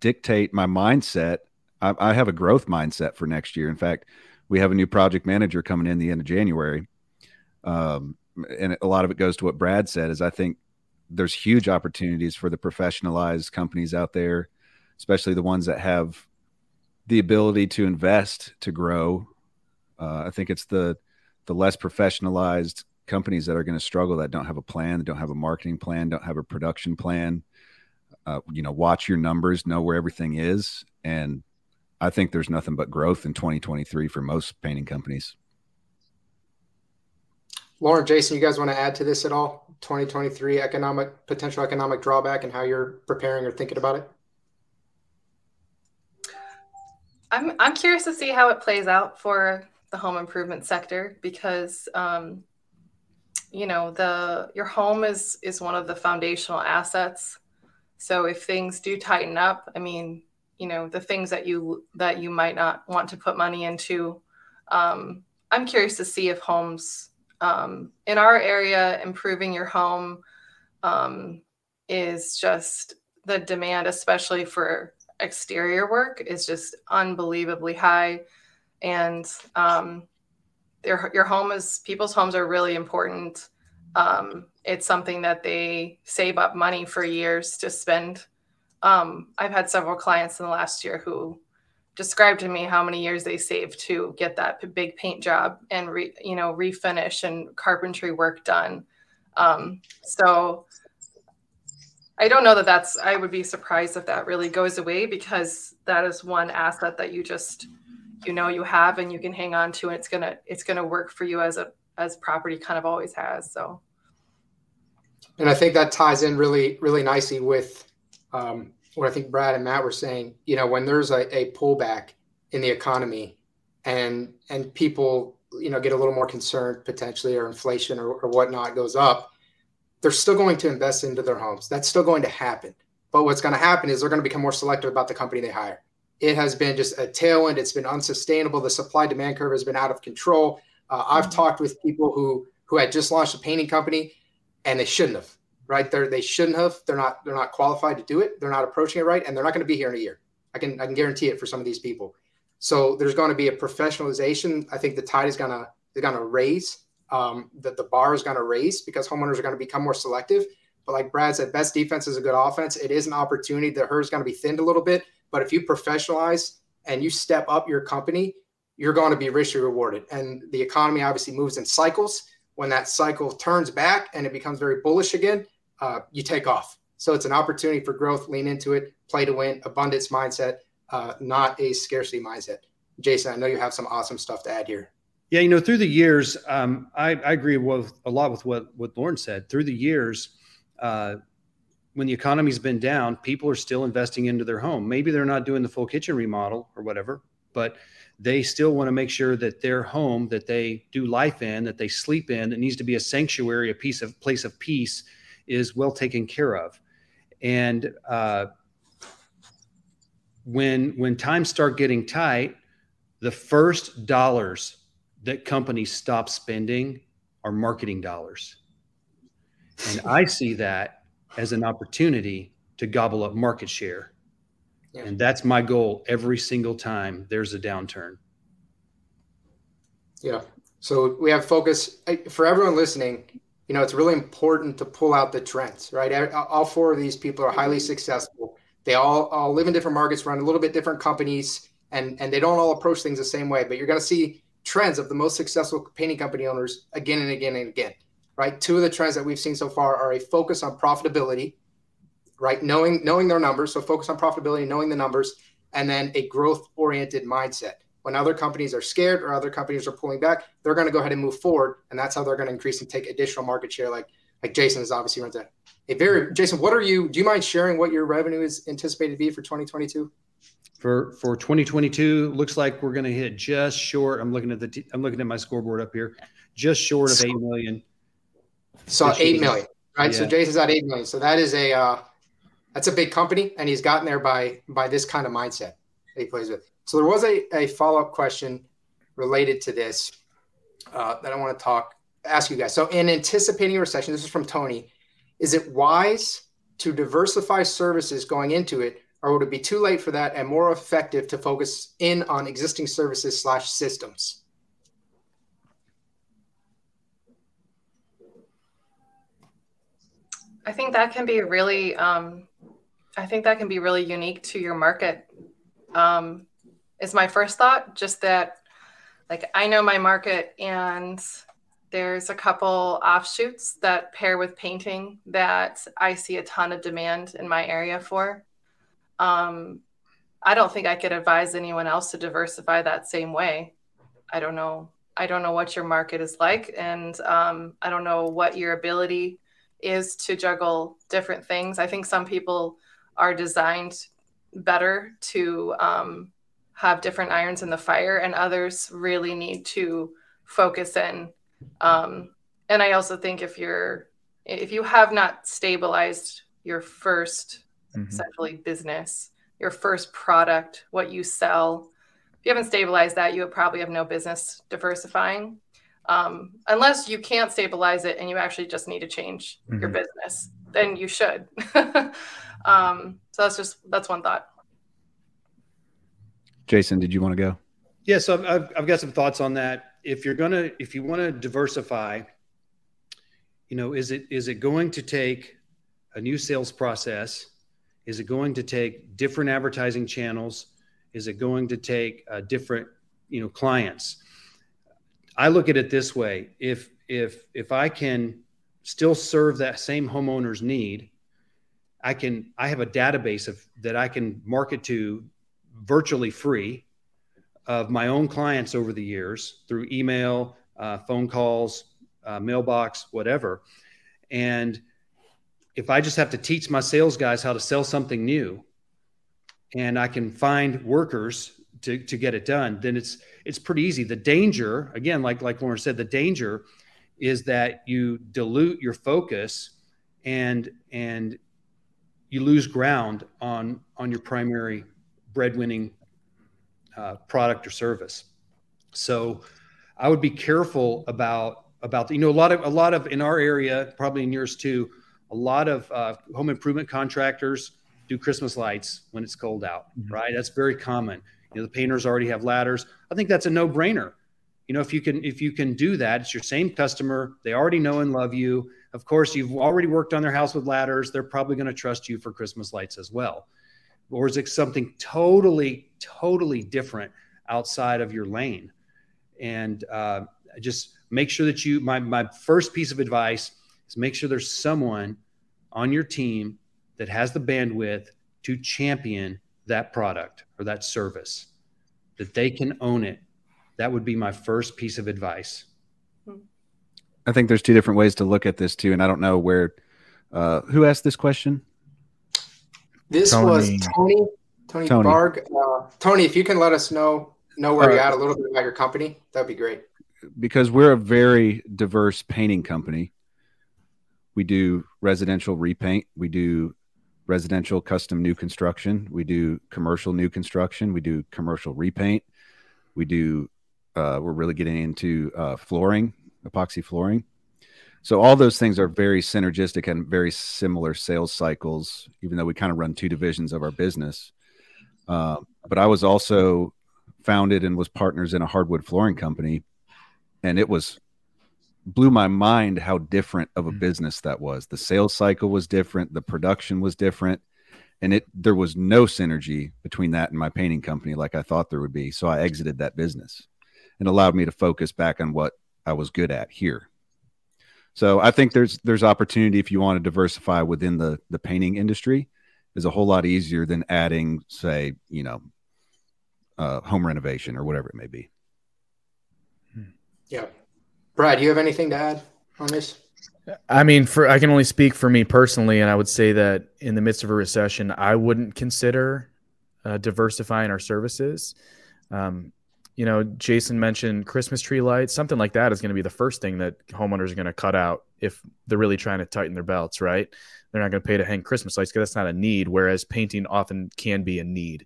dictate my mindset. I, I have a growth mindset for next year. In fact, we have a new project manager coming in the end of January. Um, and a lot of it goes to what Brad said is I think there's huge opportunities for the professionalized companies out there, especially the ones that have the ability to invest to grow. Uh, I think it's the the less professionalized companies that are going to struggle that don't have a plan, don't have a marketing plan, don't have a production plan. Uh, you know, watch your numbers, know where everything is, and I think there's nothing but growth in 2023 for most painting companies. Lauren, Jason, you guys want to add to this at all? 2023 economic potential economic drawback and how you're preparing or thinking about it? I'm I'm curious to see how it plays out for the home improvement sector because um, you know the your home is is one of the foundational assets. So if things do tighten up, I mean, you know, the things that you that you might not want to put money into. Um, I'm curious to see if homes um, in our area, improving your home um, is just the demand, especially for exterior work, is just unbelievably high. And um, your, your home is people's homes are really important. Um, it's something that they save up money for years to spend. Um, I've had several clients in the last year who described to me how many years they saved to get that big paint job and re, you know refinish and carpentry work done. Um, so I don't know that that's. I would be surprised if that really goes away because that is one asset that you just you know you have and you can hang on to and it's gonna it's gonna work for you as a as property kind of always has. So. And I think that ties in really really nicely with um, what I think Brad and Matt were saying, you know, when there's a, a pullback in the economy and and people, you know, get a little more concerned potentially or inflation or, or whatnot goes up, they're still going to invest into their homes. That's still going to happen. But what's going to happen is they're going to become more selective about the company they hire. It has been just a tailwind. It's been unsustainable. The supply demand curve has been out of control. Uh, I've mm-hmm. talked with people who who had just launched a painting company and they shouldn't have right? They're, they shouldn't have. They're not. They're not qualified to do it. They're not approaching it right, and they're not going to be here in a year. I can I can guarantee it for some of these people. So there's going to be a professionalization. I think the tide is going to is going to raise. Um, that the bar is going to raise because homeowners are going to become more selective. But like Brad said, best defense is a good offense. It is an opportunity. The herd is going to be thinned a little bit, but if you professionalize and you step up your company, you're going to be richly rewarded. And the economy obviously moves in cycles. When that cycle turns back and it becomes very bullish again, uh, you take off. So it's an opportunity for growth. Lean into it, play to win, abundance mindset, uh, not a scarcity mindset. Jason, I know you have some awesome stuff to add here. Yeah, you know, through the years, um, I, I, agree with a lot with what what Lauren said. Through the years, uh, when the economy's been down, people are still investing into their home. Maybe they're not doing the full kitchen remodel or whatever, but they still want to make sure that their home that they do life in, that they sleep in, that needs to be a sanctuary, a piece of place of peace, is well taken care of. And uh, when when times start getting tight, the first dollars that companies stop spending are marketing dollars. And I see that as an opportunity to gobble up market share. Yeah. And that's my goal every single time there's a downturn. Yeah. So we have focus for everyone listening you know, it's really important to pull out the trends, right? All four of these people are highly mm-hmm. successful. They all, all live in different markets, run a little bit different companies, and, and they don't all approach things the same way. But you're going to see trends of the most successful painting company owners again and again and again, right? Two of the trends that we've seen so far are a focus on profitability, right? Knowing knowing their numbers, so focus on profitability, knowing the numbers, and then a growth oriented mindset when other companies are scared or other companies are pulling back, they're going to go ahead and move forward, and that's how they're going to increase and take additional market share. Like like Jason is obviously runs a, a very Jason. What are you? Do you mind sharing what your revenue is anticipated to be for 2022? For for 2022, looks like we're going to hit just short. I'm looking at the I'm looking at my scoreboard up here, just short of eight million. So eight million, right? Yeah. So Jason's at eight million. So that is a uh, that's a big company, and he's gotten there by by this kind of mindset he plays with. So there was a, a follow up question related to this uh, that I want to talk ask you guys. So in anticipating a recession, this is from Tony. Is it wise to diversify services going into it, or would it be too late for that and more effective to focus in on existing services slash systems? I think that can be really, um, I think that can be really unique to your market. Um, is my first thought. Just that, like, I know my market, and there's a couple offshoots that pair with painting that I see a ton of demand in my area for. Um, I don't think I could advise anyone else to diversify that same way. I don't know. I don't know what your market is like, and um, I don't know what your ability is to juggle different things. I think some people are designed better to um, have different irons in the fire, and others really need to focus in. Um, and I also think if you're if you have not stabilized your 1st mm-hmm. essentially business, your first product, what you sell, if you haven't stabilized that, you probably have no business diversifying um, unless you can't stabilize it and you actually just need to change mm-hmm. your business then you should *laughs* um, so that's just that's one thought. Jason did you want to go? Yeah so I've, I've got some thoughts on that. If you're gonna if you want to diversify you know is it is it going to take a new sales process? Is it going to take different advertising channels? Is it going to take uh, different you know clients? I look at it this way: if if if I can still serve that same homeowner's need, I can I have a database of that I can market to virtually free of my own clients over the years through email, uh, phone calls, uh, mailbox, whatever. And if I just have to teach my sales guys how to sell something new, and I can find workers to, to get it done, then it's it's pretty easy. The danger, again, like like Lauren said, the danger is that you dilute your focus and and you lose ground on on your primary breadwinning uh, product or service. So I would be careful about about you know a lot of a lot of in our area, probably in yours too, a lot of uh, home improvement contractors do Christmas lights when it's cold out, mm-hmm. right? That's very common. You know, the painters already have ladders. I think that's a no-brainer. You know, if you can if you can do that, it's your same customer. They already know and love you. Of course, you've already worked on their house with ladders. They're probably going to trust you for Christmas lights as well. Or is it something totally, totally different outside of your lane? And uh, just make sure that you. My my first piece of advice is make sure there's someone on your team that has the bandwidth to champion that product or that service, that they can own it. That would be my first piece of advice. I think there's two different ways to look at this too, and I don't know where. Uh, who asked this question? This Tony. was Tony. Tony, Tony. Barg. Uh, Tony, if you can let us know know where uh, you're at, a little bit about your company, that'd be great. Because we're a very diverse painting company. We do residential repaint. We do residential custom new construction. We do commercial new construction. We do commercial repaint. We do, uh, we're really getting into uh, flooring, epoxy flooring. So all those things are very synergistic and very similar sales cycles, even though we kind of run two divisions of our business. Uh, but I was also founded and was partners in a hardwood flooring company, and it was blew my mind how different of a mm. business that was. The sales cycle was different, the production was different, and it there was no synergy between that and my painting company like I thought there would be. So I exited that business and allowed me to focus back on what I was good at here. So I think there's there's opportunity if you want to diversify within the the painting industry is a whole lot easier than adding say, you know, uh, home renovation or whatever it may be. Yeah. Brad, do you have anything to add on this? I mean, for I can only speak for me personally, and I would say that in the midst of a recession, I wouldn't consider uh, diversifying our services. Um, you know, Jason mentioned Christmas tree lights. Something like that is going to be the first thing that homeowners are going to cut out if they're really trying to tighten their belts, right? They're not going to pay to hang Christmas lights because that's not a need, whereas painting often can be a need.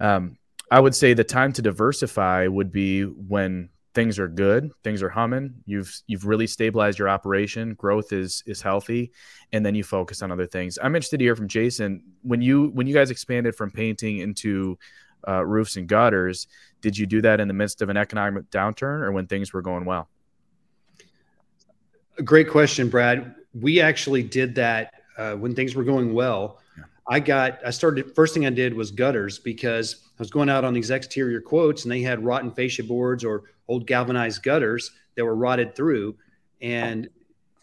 Um, I would say the time to diversify would be when things are good, things are humming. You've you've really stabilized your operation. Growth is is healthy, and then you focus on other things. I'm interested to hear from Jason when you when you guys expanded from painting into uh, roofs and gutters. Did you do that in the midst of an economic downturn, or when things were going well? A great question, Brad. We actually did that uh, when things were going well. Yeah. I got I started first thing I did was gutters because I was going out on these exterior quotes and they had rotten fascia boards or old galvanized gutters that were rotted through and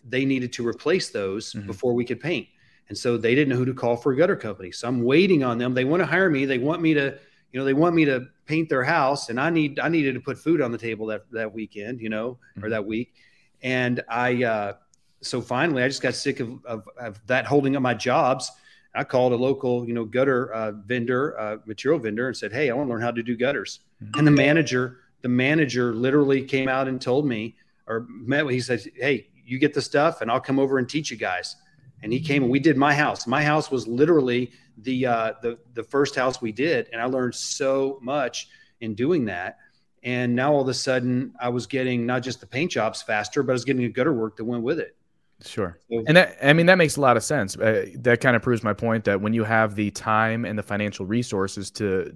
they needed to replace those mm-hmm. before we could paint. And so they didn't know who to call for a gutter company. So I'm waiting on them. They want to hire me. They want me to, you know, they want me to paint their house and I need I needed to put food on the table that that weekend, you know, mm-hmm. or that week. And I uh so finally I just got sick of, of, of that holding up my jobs I called a local, you know, gutter uh, vendor, uh, material vendor, and said, "Hey, I want to learn how to do gutters." Mm-hmm. And the manager, the manager, literally came out and told me, or met. He said, "Hey, you get the stuff, and I'll come over and teach you guys." And he came and we did my house. My house was literally the uh, the the first house we did, and I learned so much in doing that. And now all of a sudden, I was getting not just the paint jobs faster, but I was getting a gutter work that went with it. Sure. And that, I mean, that makes a lot of sense. Uh, that kind of proves my point that when you have the time and the financial resources to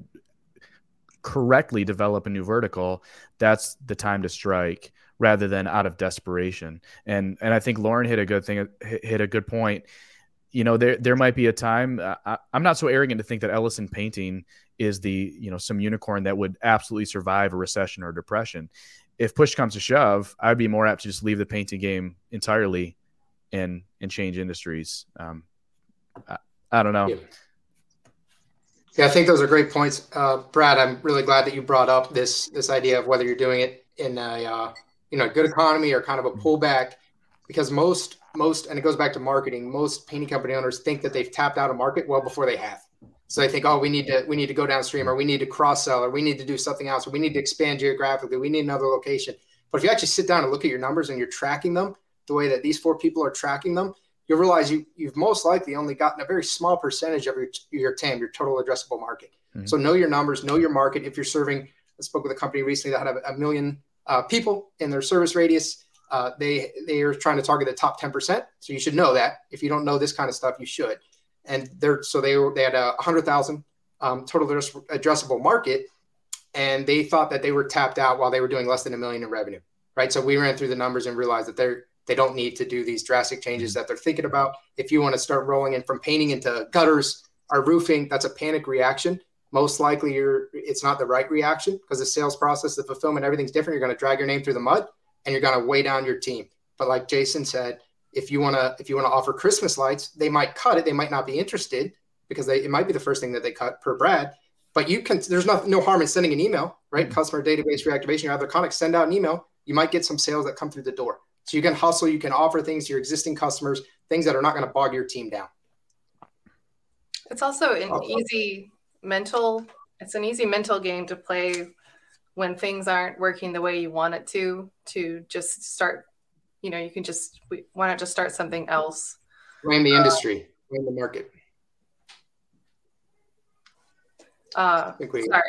correctly develop a new vertical, that's the time to strike rather than out of desperation. And and I think Lauren hit a good thing, hit a good point. You know, there there might be a time. Uh, I, I'm not so arrogant to think that Ellison Painting is the you know some unicorn that would absolutely survive a recession or depression. If push comes to shove, I'd be more apt to just leave the painting game entirely and and change industries. Um, I, I don't know. Yeah. yeah. I think those are great points, uh, Brad. I'm really glad that you brought up this this idea of whether you're doing it in a uh, you know good economy or kind of a pullback, because most most and it goes back to marketing. Most painting company owners think that they've tapped out a market well before they have. So they think, oh, we need to we need to go downstream, or we need to cross sell, or we need to do something else, or we need to expand geographically. We need another location. But if you actually sit down and look at your numbers and you're tracking them, the way that these four people are tracking them, you'll realize you, you've most likely only gotten a very small percentage of your, your TAM, your total addressable market. Mm-hmm. So know your numbers, know your market. If you're serving, I spoke with a company recently that had a, a million uh, people in their service radius. Uh, they they are trying to target the top 10%. So you should know that. If you don't know this kind of stuff, you should. And they're so they were they had a hundred thousand um, total addressable market, and they thought that they were tapped out while they were doing less than a million in revenue. Right. So we ran through the numbers and realized that they're they don't need to do these drastic changes that they're thinking about. If you want to start rolling in from painting into gutters or roofing, that's a panic reaction. Most likely, you're it's not the right reaction because the sales process, the fulfillment, everything's different. You're going to drag your name through the mud, and you're going to weigh down your team. But like Jason said, if you want to if you want to offer Christmas lights, they might cut it. They might not be interested because they, it might be the first thing that they cut per Brad. But you can there's no, no harm in sending an email, right? Mm-hmm. Customer database reactivation, you have their contact, send out an email. You might get some sales that come through the door. So you can hustle, you can offer things to your existing customers, things that are not going to bog your team down. It's also an easy mental, it's an easy mental game to play when things aren't working the way you want it to, to just start, you know, you can just, why not just start something else? Blame the industry, uh, blame the market. Uh, we, sorry.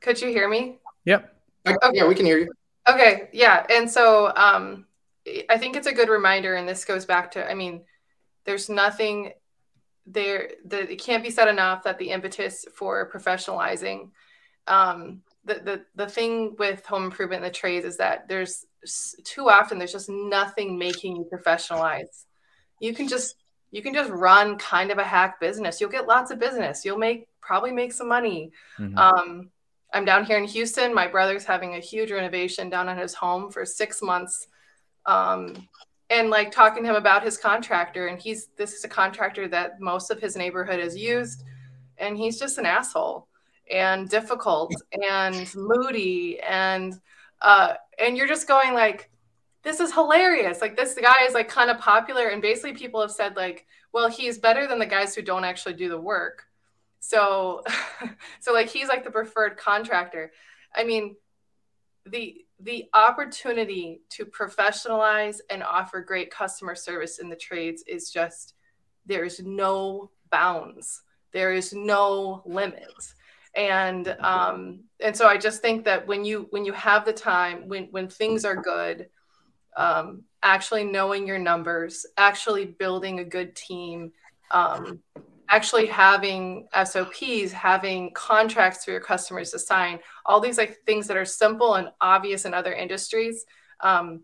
Could you hear me? Yep. Okay. Yeah, we can hear you. Okay, yeah. And so um, I think it's a good reminder, and this goes back to I mean, there's nothing there that it can't be said enough that the impetus for professionalizing um, the, the the thing with home improvement in the trades is that there's too often there's just nothing making you professionalize. You can just you can just run kind of a hack business. You'll get lots of business. You'll make probably make some money. Mm-hmm. Um, I'm down here in Houston. My brother's having a huge renovation down on his home for six months. Um, and like talking to him about his contractor, and he's this is a contractor that most of his neighborhood has used, and he's just an asshole and difficult and moody and uh, and you're just going like this is hilarious. Like this guy is like kind of popular and basically people have said like well he's better than the guys who don't actually do the work. So, *laughs* so like he's like the preferred contractor. I mean, the the opportunity to professionalize and offer great customer service in the trades is just there is no bounds. There is no limits. and um, and so I just think that when you when you have the time, when when things are good, um, actually knowing your numbers, actually building a good team, um, actually having SOPs, having contracts for your customers to sign, all these like things that are simple and obvious in other industries. Um,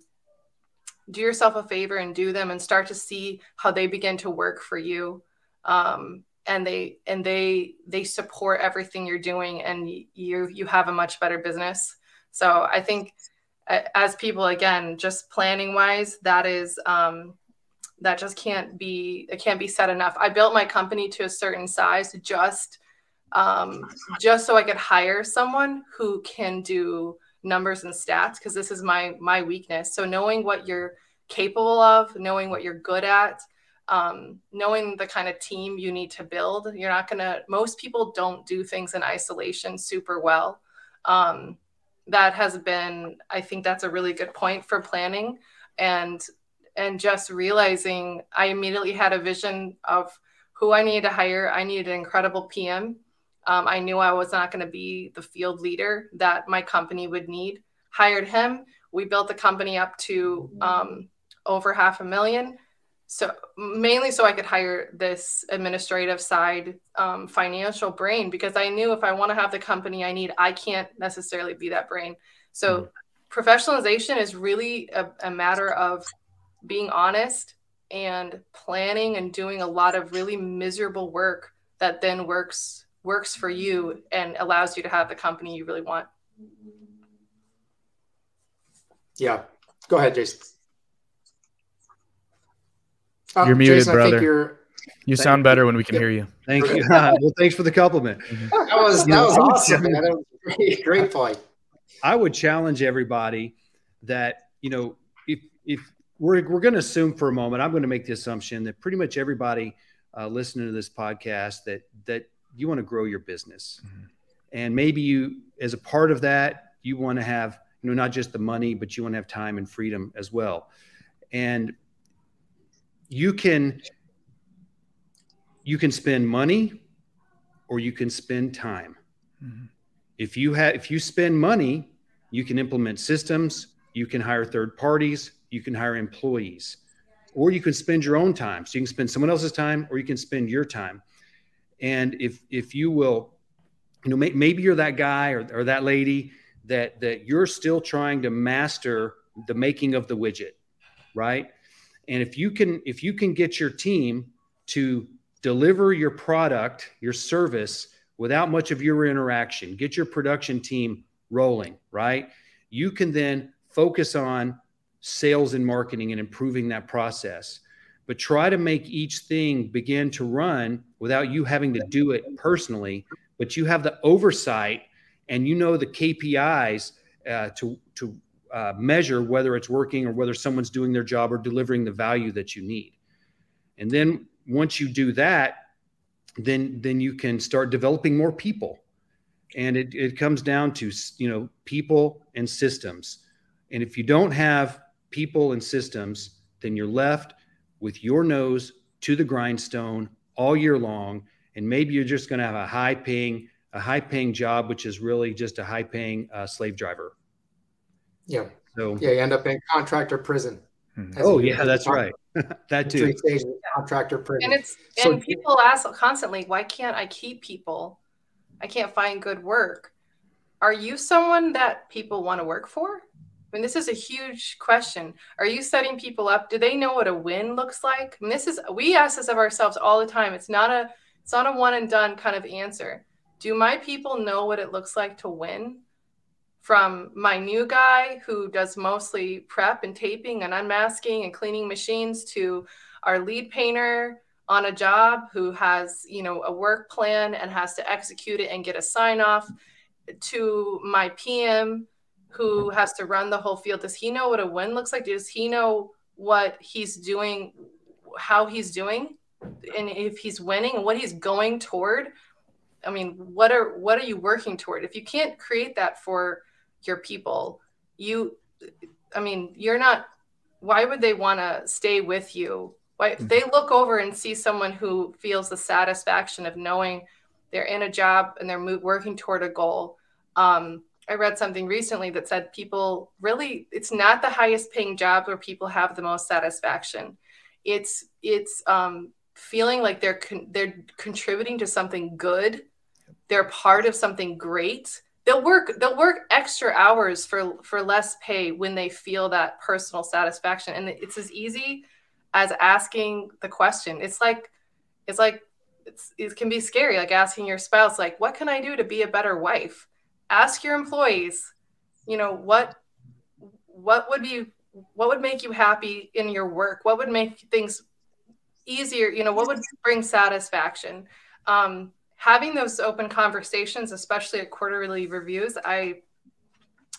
do yourself a favor and do them and start to see how they begin to work for you. Um, and they and they they support everything you're doing and you you have a much better business. So I think as people again, just planning wise, that is um, that just can't be it can't be said enough. I built my company to a certain size just um, just so i could hire someone who can do numbers and stats because this is my my weakness. So knowing what you're capable of knowing what you're good at um, knowing the kind of team you need to build you're not gonna most people don't do things in isolation super well. Um, that has been i think that's a really good point for planning. And and just realizing I immediately had a vision of who I needed to hire. I needed an incredible PM. Um, I knew I was not going to be the field leader that my company would need. Hired him. We built the company up to um, over half a million. So mainly so I could hire this administrative side um, financial brain because I knew if I want to have the company I need, I can't necessarily be that brain. So mm-hmm. professionalization is really a, a matter of being honest and planning and doing a lot of really miserable work that then works works for you and allows you to have the company you really want. Yeah. Go ahead, Jason. Oh, you're muted, Jason, brother. You're, you sound you. better when we can hear you. Thank you. *laughs* well, thanks for the compliment. That was that was *laughs* awesome, man. That was great, great point. I would challenge everybody that you know if if we're, we're going to assume for a moment, I'm going to make the assumption that pretty much everybody uh, listening to this podcast that, that you want to grow your business. Mm-hmm. And maybe you, as a part of that, you want to have, you know, not just the money, but you want to have time and freedom as well. And you can, you can spend money or you can spend time. Mm-hmm. If you have, if you spend money, you can implement systems, you can hire third parties, you can hire employees, or you can spend your own time. So you can spend someone else's time, or you can spend your time. And if if you will, you know, may, maybe you're that guy or, or that lady that that you're still trying to master the making of the widget, right? And if you can if you can get your team to deliver your product, your service without much of your interaction, get your production team rolling, right? You can then focus on sales and marketing and improving that process. But try to make each thing begin to run without you having to do it personally, but you have the oversight and you know the KPIs uh, to to uh, measure whether it's working or whether someone's doing their job or delivering the value that you need. And then once you do that, then then you can start developing more people. And it, it comes down to you know people and systems. And if you don't have people and systems, then you're left with your nose to the grindstone all year long. And maybe you're just going to have a high paying, a high paying job, which is really just a high paying uh, slave driver. Yeah. So yeah, you end up in contractor prison. Mm-hmm. Oh yeah, that's right. *laughs* that too. Contractor prison. And it's so, and people ask constantly, why can't I keep people? I can't find good work. Are you someone that people want to work for? I mean, this is a huge question. Are you setting people up? Do they know what a win looks like? I mean, this is we ask this of ourselves all the time. It's not a it's not a one and done kind of answer. Do my people know what it looks like to win? From my new guy who does mostly prep and taping and unmasking and cleaning machines to our lead painter on a job who has, you know, a work plan and has to execute it and get a sign off to my PM who has to run the whole field. Does he know what a win looks like? Does he know what he's doing how he's doing? And if he's winning and what he's going toward i mean what are what are you working toward? If you can't create that for your people you i mean you're not why would they want to stay with you? Why mm-hmm. they look over and see someone who feels the satisfaction of knowing they're in a job and they're working toward a goal. Um, I read something recently that said people really it's not the highest paying job where people have the most satisfaction. It's it's um, feeling like they're con- they're contributing to something good. They're part of something great. They'll work they'll work extra hours for for less pay when they feel that personal satisfaction and it's as easy as asking the question. It's like it's like it's, it can be scary like asking your spouse like what can I do to be a better wife? Ask your employees, you know, what what would be what would make you happy in your work? What would make things easier? You know, what would bring satisfaction? Um, having those open conversations, especially at quarterly reviews, I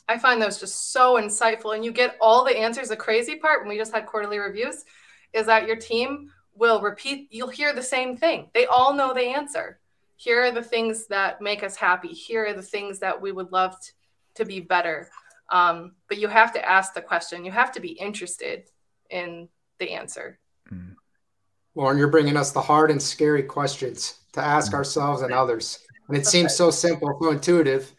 I find those just so insightful, and you get all the answers. The crazy part when we just had quarterly reviews is that your team will repeat. You'll hear the same thing. They all know the answer here are the things that make us happy. Here are the things that we would love t- to be better. Um, but you have to ask the question. You have to be interested in the answer. Mm. lauren you're bringing us the hard and scary questions to ask mm. ourselves and others. And it That's seems so simple so intuitive.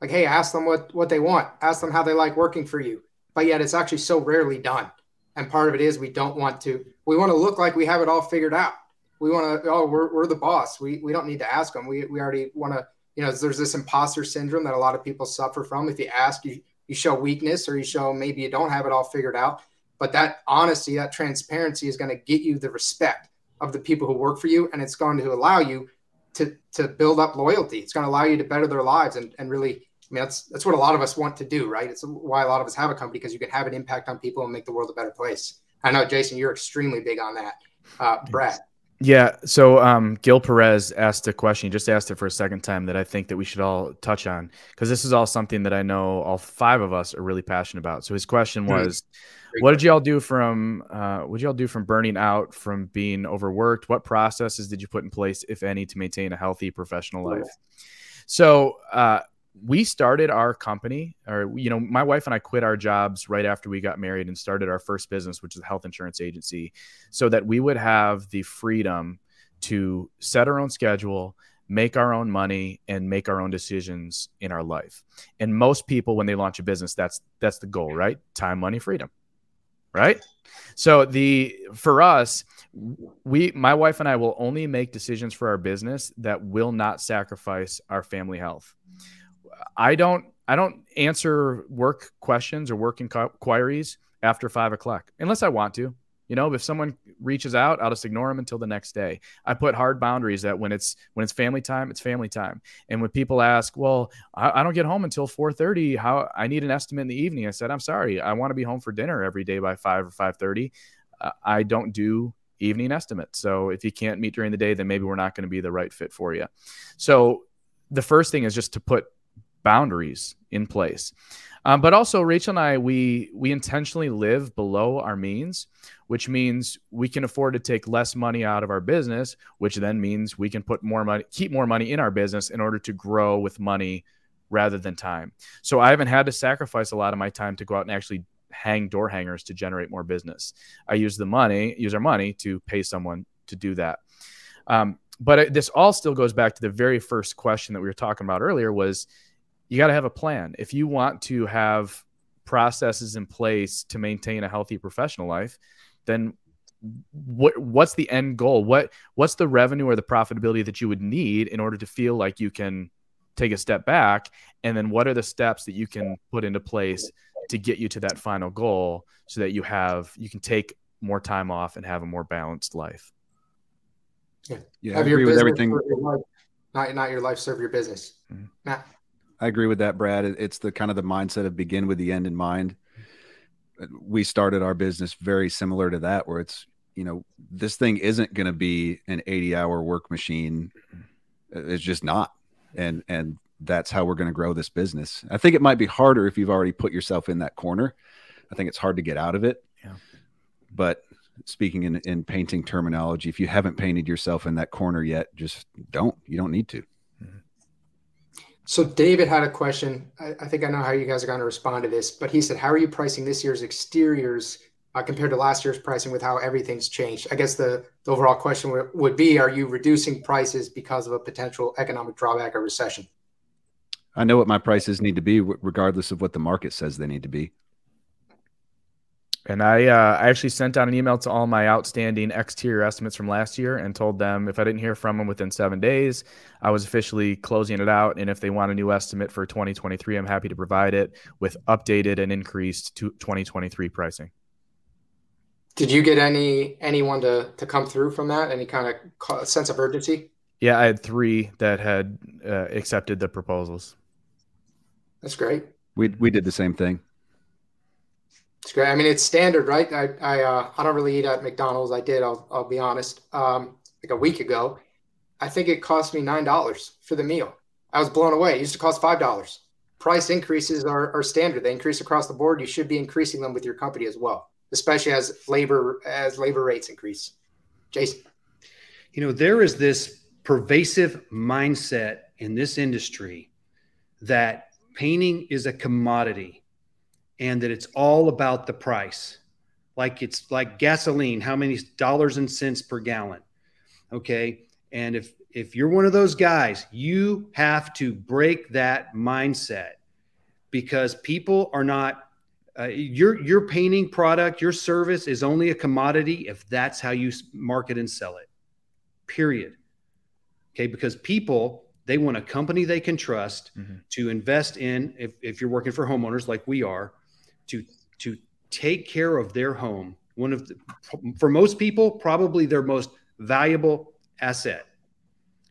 Like hey ask them what what they want. Ask them how they like working for you. But yet it's actually so rarely done. And part of it is we don't want to we want to look like we have it all figured out we want to oh we're, we're the boss. We, we don't need to ask them. We, we already want to you know there's this imposter syndrome that a lot of people suffer from. If you ask you you show weakness or you show maybe you don't have it all figured out. But that honesty that transparency is going to get you the respect of the people who work for you and it's going to allow you to to build up loyalty. It's going to allow you to better their lives and, and really i mean that's that's what a lot of us want to do right? It's why a lot of us have a company because you can have an impact on people and make the world a better place. I know jason you're extremely big on that. Uh, brad yeah. So um, Gil Perez asked a question. He just asked it for a second time that I think that we should all touch on because this is all something that I know all five of us are really passionate about. So his question hmm. was, mm-hmm. "What did y'all do from? Uh, what did y'all do from burning out, from being overworked? What processes did you put in place, if any, to maintain a healthy professional life?" So uh, we started our company or you know my wife and i quit our jobs right after we got married and started our first business which is a health insurance agency so that we would have the freedom to set our own schedule make our own money and make our own decisions in our life. And most people when they launch a business that's that's the goal right? Time money freedom right? So the for us we my wife and i will only make decisions for our business that will not sacrifice our family health I don't I don't answer work questions or work inquiries after five o'clock unless I want to. You know, if someone reaches out, I'll just ignore them until the next day. I put hard boundaries that when it's when it's family time, it's family time. And when people ask, "Well, I, I don't get home until 4:30. How I need an estimate in the evening," I said, "I'm sorry. I want to be home for dinner every day by five or 5:30. Uh, I don't do evening estimates. So if you can't meet during the day, then maybe we're not going to be the right fit for you." So the first thing is just to put boundaries in place. Um, but also, Rachel and I, we we intentionally live below our means, which means we can afford to take less money out of our business, which then means we can put more money, keep more money in our business in order to grow with money rather than time. So I haven't had to sacrifice a lot of my time to go out and actually hang door hangers to generate more business. I use the money, use our money to pay someone to do that. Um, but this all still goes back to the very first question that we were talking about earlier was you got to have a plan. If you want to have processes in place to maintain a healthy professional life, then what what's the end goal? What what's the revenue or the profitability that you would need in order to feel like you can take a step back? And then what are the steps that you can put into place to get you to that final goal so that you have you can take more time off and have a more balanced life? Yeah, yeah have I agree with everything. not not your life serve your business. Mm-hmm. Matt. I agree with that, Brad. It's the kind of the mindset of begin with the end in mind. We started our business very similar to that, where it's, you know, this thing isn't going to be an 80 hour work machine. It's just not. And, and that's how we're going to grow this business. I think it might be harder if you've already put yourself in that corner. I think it's hard to get out of it. Yeah. But speaking in, in painting terminology, if you haven't painted yourself in that corner yet, just don't. You don't need to. So David had a question. I, I, think I know how you guys are going to respond to this, but he said, "How are you pricing this year's exteriors uh, compared to last year's pricing with how everything's changed. I guess the, the overall question w- would be: Are you reducing prices because of a potential economic drawback or recession? I know what my prices need to be, regardless of what the market says they need to be. And I, uh, I actually sent out an email to all my outstanding exterior estimates from last year and told them if I didn't hear from them within seven days, I was officially closing it out. And if they want a new estimate for 2023, I'm happy to provide it with updated and increased to 2023 pricing. Did you get any anyone to to come through from that? Any kind of sense of urgency? Yeah, I had three that had uh, accepted the proposals. That's great. We we did the same thing. It's great. I mean, it's standard, right? I I uh, I don't really eat at McDonald's. I did. I'll I'll be honest. Um, like a week ago, I think it cost me nine dollars for the meal. I was blown away. It used to cost five dollars. Price increases are, are standard. They increase across the board. You should be increasing them with your company as well, especially as labor as labor rates increase. Jason, you know there is this pervasive mindset in this industry that painting is a commodity and that it's all about the price. Like it's like gasoline, how many dollars and cents per gallon? Okay. And if if you're one of those guys, you have to break that mindset because people are not uh, your your painting product, your service is only a commodity if that's how you market and sell it. Period. Okay, because people they want a company they can trust mm-hmm. to invest in. If, if you're working for homeowners like we are, to to take care of their home. One of the, for most people, probably their most valuable asset.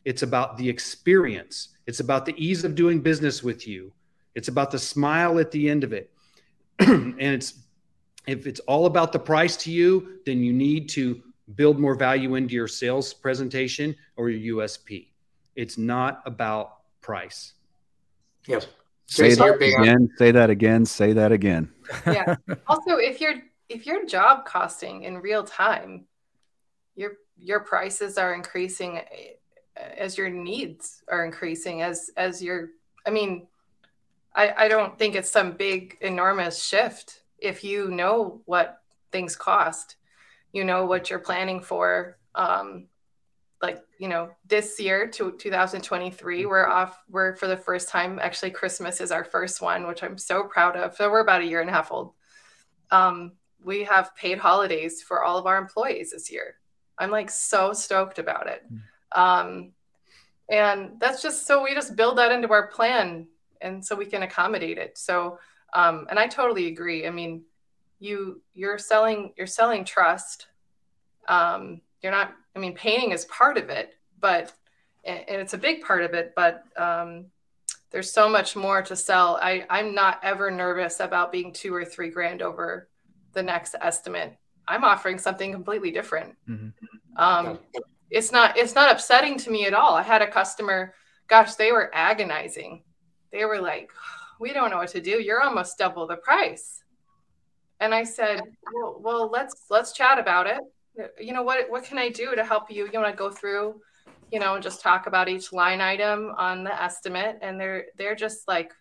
It's about the experience. It's about the ease of doing business with you. It's about the smile at the end of it. *clears throat* and it's if it's all about the price to you, then you need to build more value into your sales presentation or your USP. It's not about price. Yes. Say that again. Say that again. Say that again. yeah. *laughs* Also, if you're if you're job costing in real time, your your prices are increasing eh, as your needs are increasing as as your I mean, I, I don't think it's some big enormous shift if you know what things cost, you know what you're planning for. Um, like you know this year to 2023 we're off we're for the first time actually christmas is our first one which i'm so proud of. So we're about a year and a half old. Um, we have paid holidays for all of our employees this year. I'm like so stoked about it. Hmm. um, and that's just so we just build that into our plan and so we can accommodate it. So um, and i totally agree. I mean you you're selling you're selling trust. Um, you're not i mean painting is part of it but and it's a big part of it but um, there's so much more to sell. I, i'm not ever nervous about being two or three grand over the next estimate. I'm offering something completely different. Mm-hmm. um, it's not it's not upsetting to me at all. I had a customer gosh they were agonizing. They were like we don't know what to do. You're almost double the price. And i said well, well let's let's chat about it you know what what can i do to help you? You want to go through you know and just talk about each line item on the estimate and they're they're just like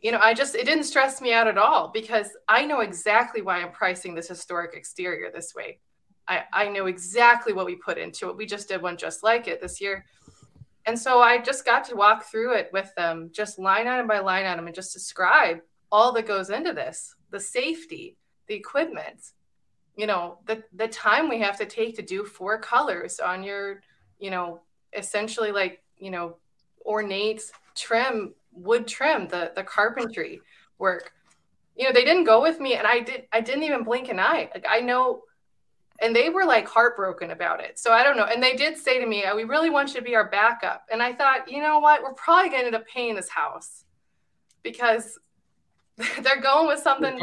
you know i just it didn't stress me out at all because i know exactly why i'm pricing this historic exterior this way. I i know exactly what we put into it. We just did one just like it this year. And so i just got to walk through it with them just line item by line item and just describe all that goes into this. The safety the equipment you know the the time we have to take to do four colors on your you know essentially like you know ornate trim wood trim the the carpentry work. You know they didn't go with me and i did i didn't even blink an eye. Like i know and they were like heartbroken about it. So i don't know. And they did say to me we really want you to be our backup. And i thought you know what? We're probably going to end up paying this house because *laughs* they're going with something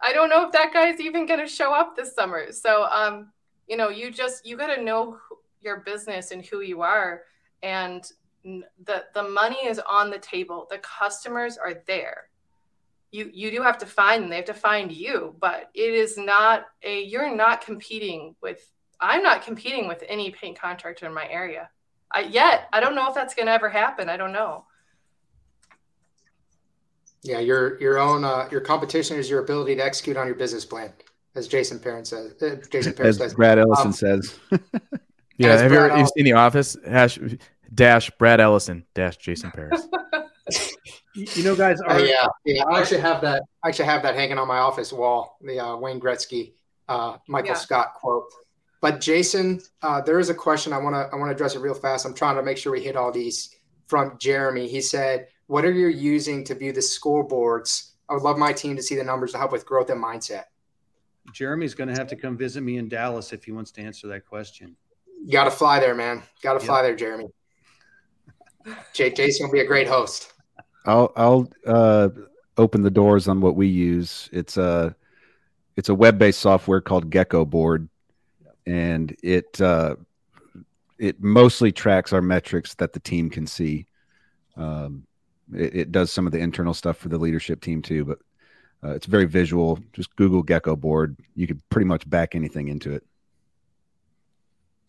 I don't know if that guy's even going to show up this summer. So, um, you know, you just you got to know your business and who you are, and the the money is on the table. The customers are there. You you do have to find them. They have to find you, but it is not a. You're not competing with. I'm not competing with any paint contractor in my area. I, yet I don't know if that's going to ever happen. I don't know. Yeah, your your own uh, your competition is your ability to execute on your business plan, as Jason Paris says. Uh, Jason Paris As says. Brad Ellison Um, says. *laughs* Yeah, have you ever you've seen The Office? Hash dash Brad Ellison dash Jason Paris. *laughs* You you know, guys, Uh, yeah, yeah. I actually have that. I actually have that hanging on my office wall. The uh, Wayne Gretzky, uh, Michael Yeah. Scott quote. But Jason, uh, there is a question I want to I want to address it real fast. I'm trying to make sure we hit all these. From Jeremy, he said, "What are you using to view the scoreboards? I would love my team to see the numbers to help with growth and mindset." Jeremy's going to have to come visit me in Dallas if he wants to answer that question. You got to fly there, man. Got to Yep. fly there, Jeremy. J- Jason will be a great host. I'll I'll uh, open the doors on what we use. It's a it's a web based software called Geckoboard, and it uh, it mostly tracks our metrics that the team can see. Um, it, it does some of the internal stuff for the leadership team too, but uh, it's very visual. Just Google Geckoboard. You could pretty much back anything into it.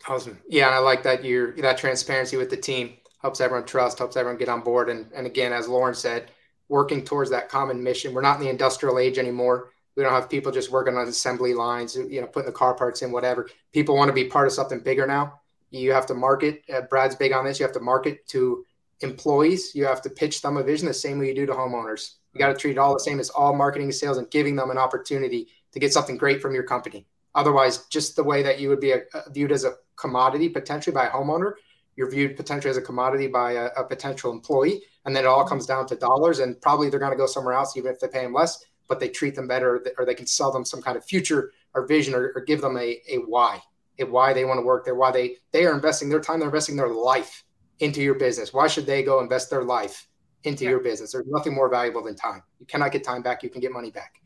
Awesome. Yeah, and I like that you're that transparency with the team helps everyone trust, helps everyone get on board. And and again, as Lauren said, working towards that common mission. We're not in the industrial age anymore. We don't have people just working on assembly lines, you know, putting the car parts in, whatever. People want to be part of something bigger now. You have to market. Uh, Brad's big on this. You have to market to employees. You have to pitch them a vision the same way you do to homeowners. You got to treat it all the same as all marketing and sales and giving them an opportunity to get something great from your company. Otherwise, just the way that you would be a, viewed as a commodity potentially by a homeowner, you're viewed potentially as a commodity by a, a potential employee. And then it all comes down to dollars. And probably they're going to go somewhere else, even if they pay them less, but they treat them better or they can sell them some kind of future or vision or, or give them a, a why, a why they want to work there, why they, they are investing their time, they're investing their life into your business. Why should they go invest their life into your business? There's nothing more valuable than time. You cannot get time back. You can get money back.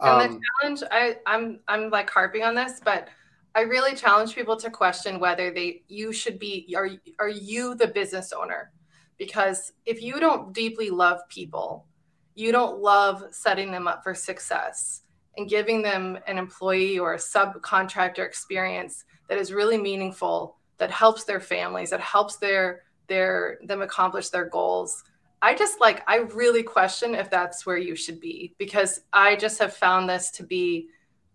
And Um, the challenge, I, I'm I'm like harping on this, but I really challenge people to question whether they you should be are are you the business owner? Because if you don't deeply love people, you don't love setting them up for success and giving them an employee or a subcontractor experience that is really meaningful, that helps their families, that helps their their them accomplish their goals. I just like I really question if that's where you should be because I just have found this to be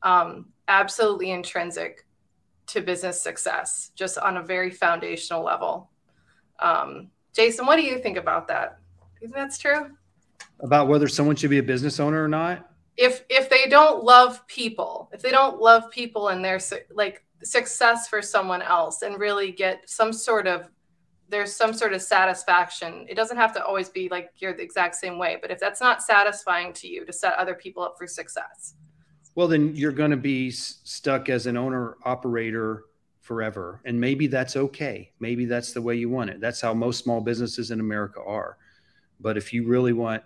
um, absolutely intrinsic to business success, just on a very foundational level. Um, Jason, what do you think about that? Do you think that's true? About whether someone should be a business owner or not. If if they don't love people, if they don't love people and their like success for someone else, and really get some sort of there's some sort of satisfaction. It doesn't have to always be like you're the exact same way, but if that's not satisfying to you to set other people up for success, Well, then you're going to be s- stuck as an owner operator forever. And maybe that's okay. Maybe that's the way you want it. That's how most small businesses in America are. But if you really want,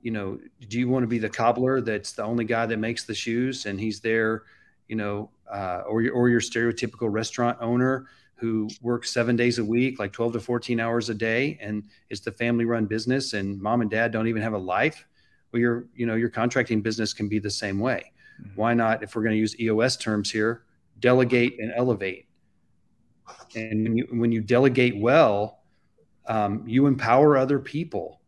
you know, do you want to be the cobbler that's the only guy that makes the shoes and he's there, you know, uh, or, or your stereotypical restaurant owner who works seven days a week, like 12 to 14 hours a day, and it's the family run business and mom and dad don't even have a life? Well, your, you know, your contracting business can be the same way. Why not if we're going to use eos terms here delegate and elevate? And when you when you delegate well um, you empower other people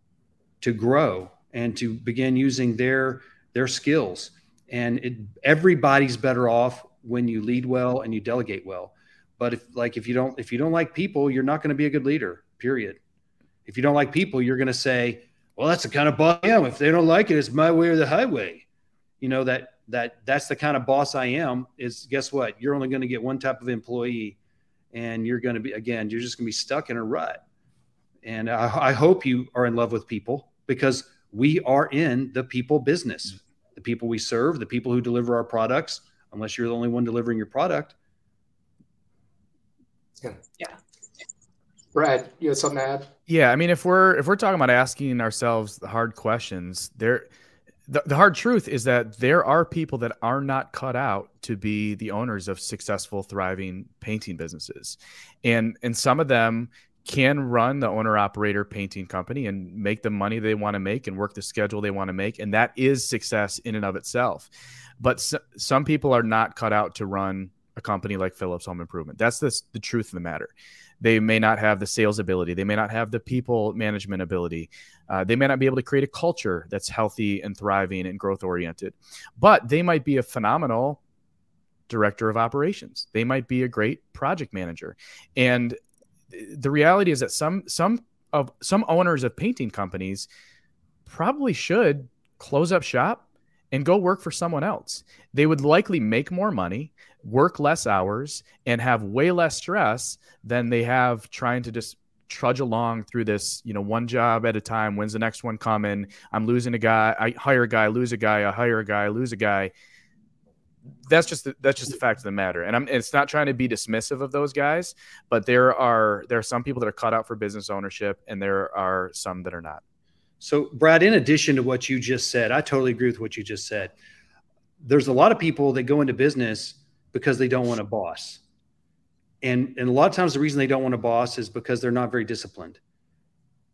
to grow and to begin using their their skills. And it, everybody's better off when you lead well and you delegate well but if like if you don't if you don't like people you're not going to be a good leader period if you don't like people you're going to say well that's the kind of boss i am if they don't like it it's my way or the highway you know that that that's the kind of boss I am is guess what? You're only going to get one type of employee and you're going to be again, you're just going to be stuck in a rut. And I, I hope you are in love with people because we are in the people business. Mm-hmm. The people we serve, the people who deliver our products, unless you're the only one delivering your product. Brad, you have something to add? Yeah, I mean, if we're if we're talking about asking ourselves the hard questions, there, the, the hard truth is that there are people that are not cut out to be the owners of successful, thriving painting businesses, and and some of them can run the owner operator painting company and make the money they want to make and work the schedule they want to make, and that is success in and of itself. But s- some people are not cut out to run a company like Phillips Home Improvement. That's the, the truth of the matter they may not have the sales ability they may not have the people management ability Uh, they may not be able to create a culture that's healthy and thriving and growth oriented, but they might be a phenomenal director of operations. They might be a great project manager. And the reality is that some some of some owners of painting companies probably should close up shop and go work for someone else. They would likely make more money, work less hours, and have way less stress than they have trying to just trudge along through this, you know, one job at a time. When's the next one coming? I'm losing a guy. I hire a guy, lose a guy. I hire a guy, lose a guy. That's just the, that's just the fact of the matter. And I'm it's not trying to be dismissive of those guys, but there are there are some people that are cut out for business ownership, and there are some that are not. So, Brad, in addition to what you just said, I totally agree with what you just said. There's a lot of people that go into business because they don't want a boss. And, and a lot of times the reason they don't want a boss is because they're not very disciplined.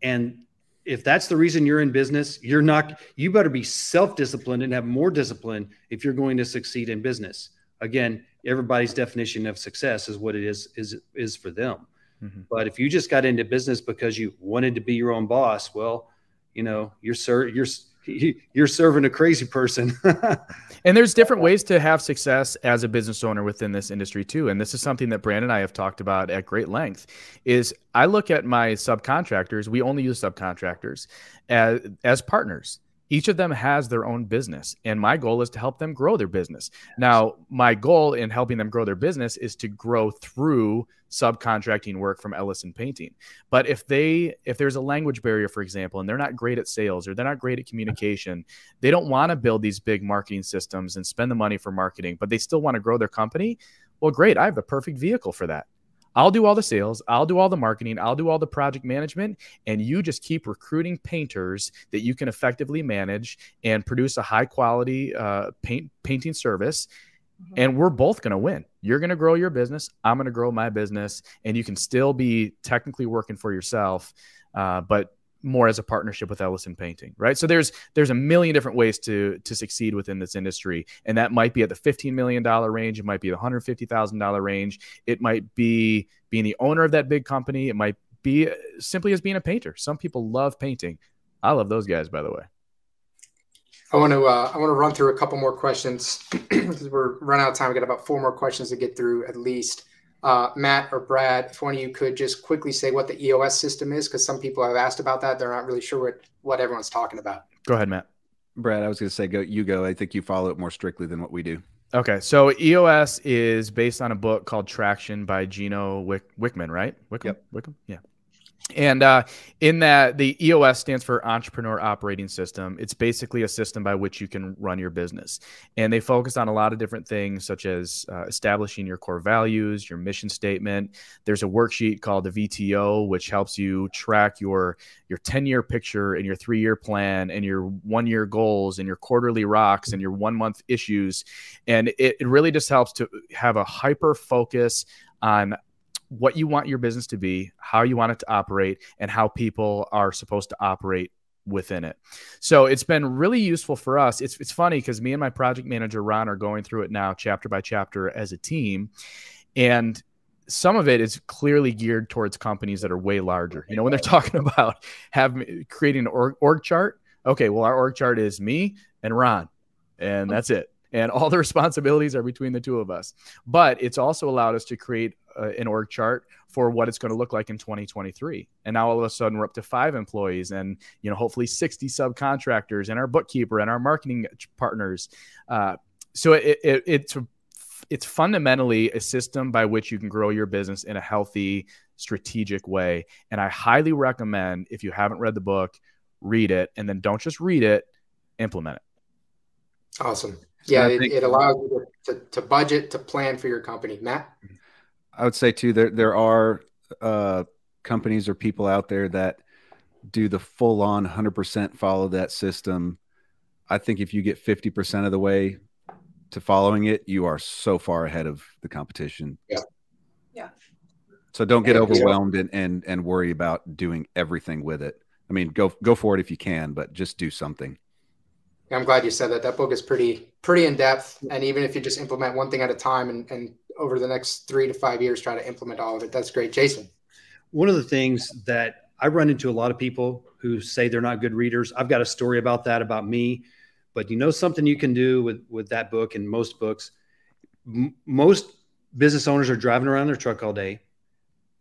And if that's the reason you're in business, you're not, you better be self disciplined and have more discipline if you're going to succeed in business. Again, everybody's definition of success is what it is, is, is for them. Mm-hmm. But if you just got into business because you wanted to be your own boss, well, you know you're ser- you're you're serving a crazy person. *laughs* And there's different ways to have success as a business owner within this industry too and this is something that brandon and i have talked about at great length is i look at my subcontractors we only use subcontractors as as partners each of them has their own business and my goal is to help them grow their business. Now my goal in helping them grow their business is to grow through subcontracting work from ellison painting. But if they if there's a language barrier for example and they're not great at sales or they're not great at communication they don't want to build these big marketing systems and spend the money for marketing but they still want to grow their company well great i have the perfect vehicle for that I'll do all the sales, I'll do all the marketing, I'll do all the project management, and you just keep recruiting painters that you can effectively manage and produce a high quality uh, paint painting service. Mm-hmm. And we're both going to win. You're going to grow your business. I'm going to grow my business, and you can still be technically working for yourself, uh, but more as a partnership with Ellison Painting, right? So there's there's a million different ways to to succeed within this industry, and that might be at the 15 million dollar range, it might be the 150 thousand dollar range, it might be being the owner of that big company, it might be simply as being a painter. Some people love painting. I love those guys, by the way. I want to uh, I want to run through a couple more questions *clears throat* because we're running out of time. We got about four more questions to get through at least uh, Matt or Brad, if one of you could just quickly say what the EOS system is, because some people have asked about that. They're not really sure what, what everyone's talking about. Go ahead, Matt. Brad, I was going to say, go. You go. I think you follow it more strictly than what we do. Okay, so EOS is based on a book called Traction by Gino Wick- Wickman, right? Wickham? Yep. Wickham? Yeah. And uh, in that, the EOS stands for Entrepreneur Operating System. It's basically a system by which you can run your business. And they focus on a lot of different things, such as uh, establishing your core values, your mission statement. There's a worksheet called the VTO, which helps you track your your 10 year picture and your three year plan and your one year goals and your quarterly rocks and your one month issues. And it, it really just helps to have a hyper focus on what you want your business to be, how you want it to operate, and how people are supposed to operate within it. So it's been really useful for us. It's it's funny because me and my project manager Ron are going through it now chapter by chapter as a team. And some of it is clearly geared towards companies that are way larger. You know, when they're talking *laughs* about having creating an org, org chart, okay, well, our org chart is me and Ron, and that's it. And all the *laughs* responsibilities are between the two of us. But it's also allowed us to create uh, an org chart for what it's going to look like in 2023. And now all of a sudden we're up to five employees and, you know, hopefully 60 subcontractors and our bookkeeper and our marketing partners. Uh, so it, it, it's, it's fundamentally a system by which you can grow your business in a healthy, strategic way. And I highly recommend if you haven't read the book, read it and then don't just read it, implement it. Awesome. Yeah, it, it, allows you to, to, to budget, to plan for your company. Matt? I would say too there there are uh, companies or people out there that do the full on 100% follow that system. I think if you get 50% of the way to following it, you are so far ahead of the competition. Yeah. Yeah. So don't get overwhelmed and, and and worry about doing everything with it. I mean, go go for it if you can, but just do something. I'm glad you said that. That book is pretty pretty in depth, and even if you just implement one thing at a time and, and over the next three to five years try to implement all of it, that's great. Jason, one of the things that I run into a lot of people who say they're not good readers. I've got a story about that about me, but you know something you can do with with that book and most books. M- most business owners are driving around their truck all day.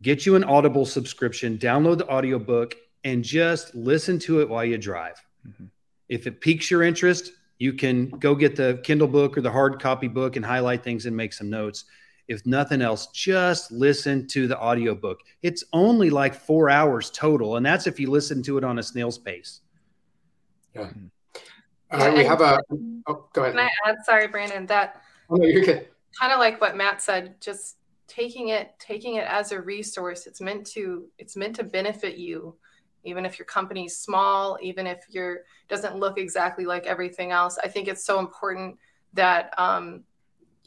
Get you an Audible subscription, download the audiobook and just listen to it while you drive. Mm-hmm. If it piques your interest, you can go get the Kindle book or the hard copy book and highlight things and make some notes. If nothing else, just listen to the audiobook. It's only like four hours total, and that's if you listen to it on a snail's pace. Yeah. All right, we have a. Oh, go ahead. Can I add? Sorry, Brandon. That. Oh, no, you're good. Kind of like what Matt said. Just taking it, taking it as a resource. It's meant to. It's meant to benefit you even if your company's small, even if your doesn't look exactly like everything else. I think it's so important that um,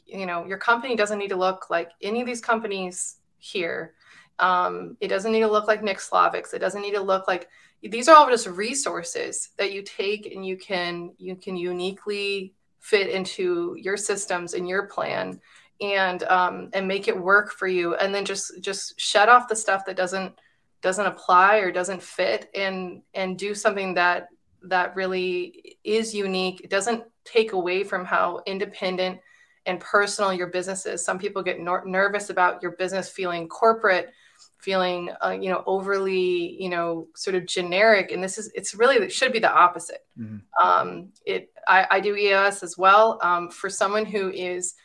you know your company doesn't need to look like any of these companies here. Um, it doesn't need to look like Nick Slavik's. It doesn't need to look like these are all just resources that you take and you can you can uniquely fit into your systems and your plan and um, and make it work for you and then just just shut off the stuff that doesn't doesn't apply or doesn't fit and and do something that that really is unique. It doesn't take away from how independent and personal your business is. Some people get nor- nervous about your business feeling corporate feeling uh, you know overly you know sort of generic and this is it's really it should be the opposite. Mm-hmm. um, it I, I, do eos as well. Um, for someone who is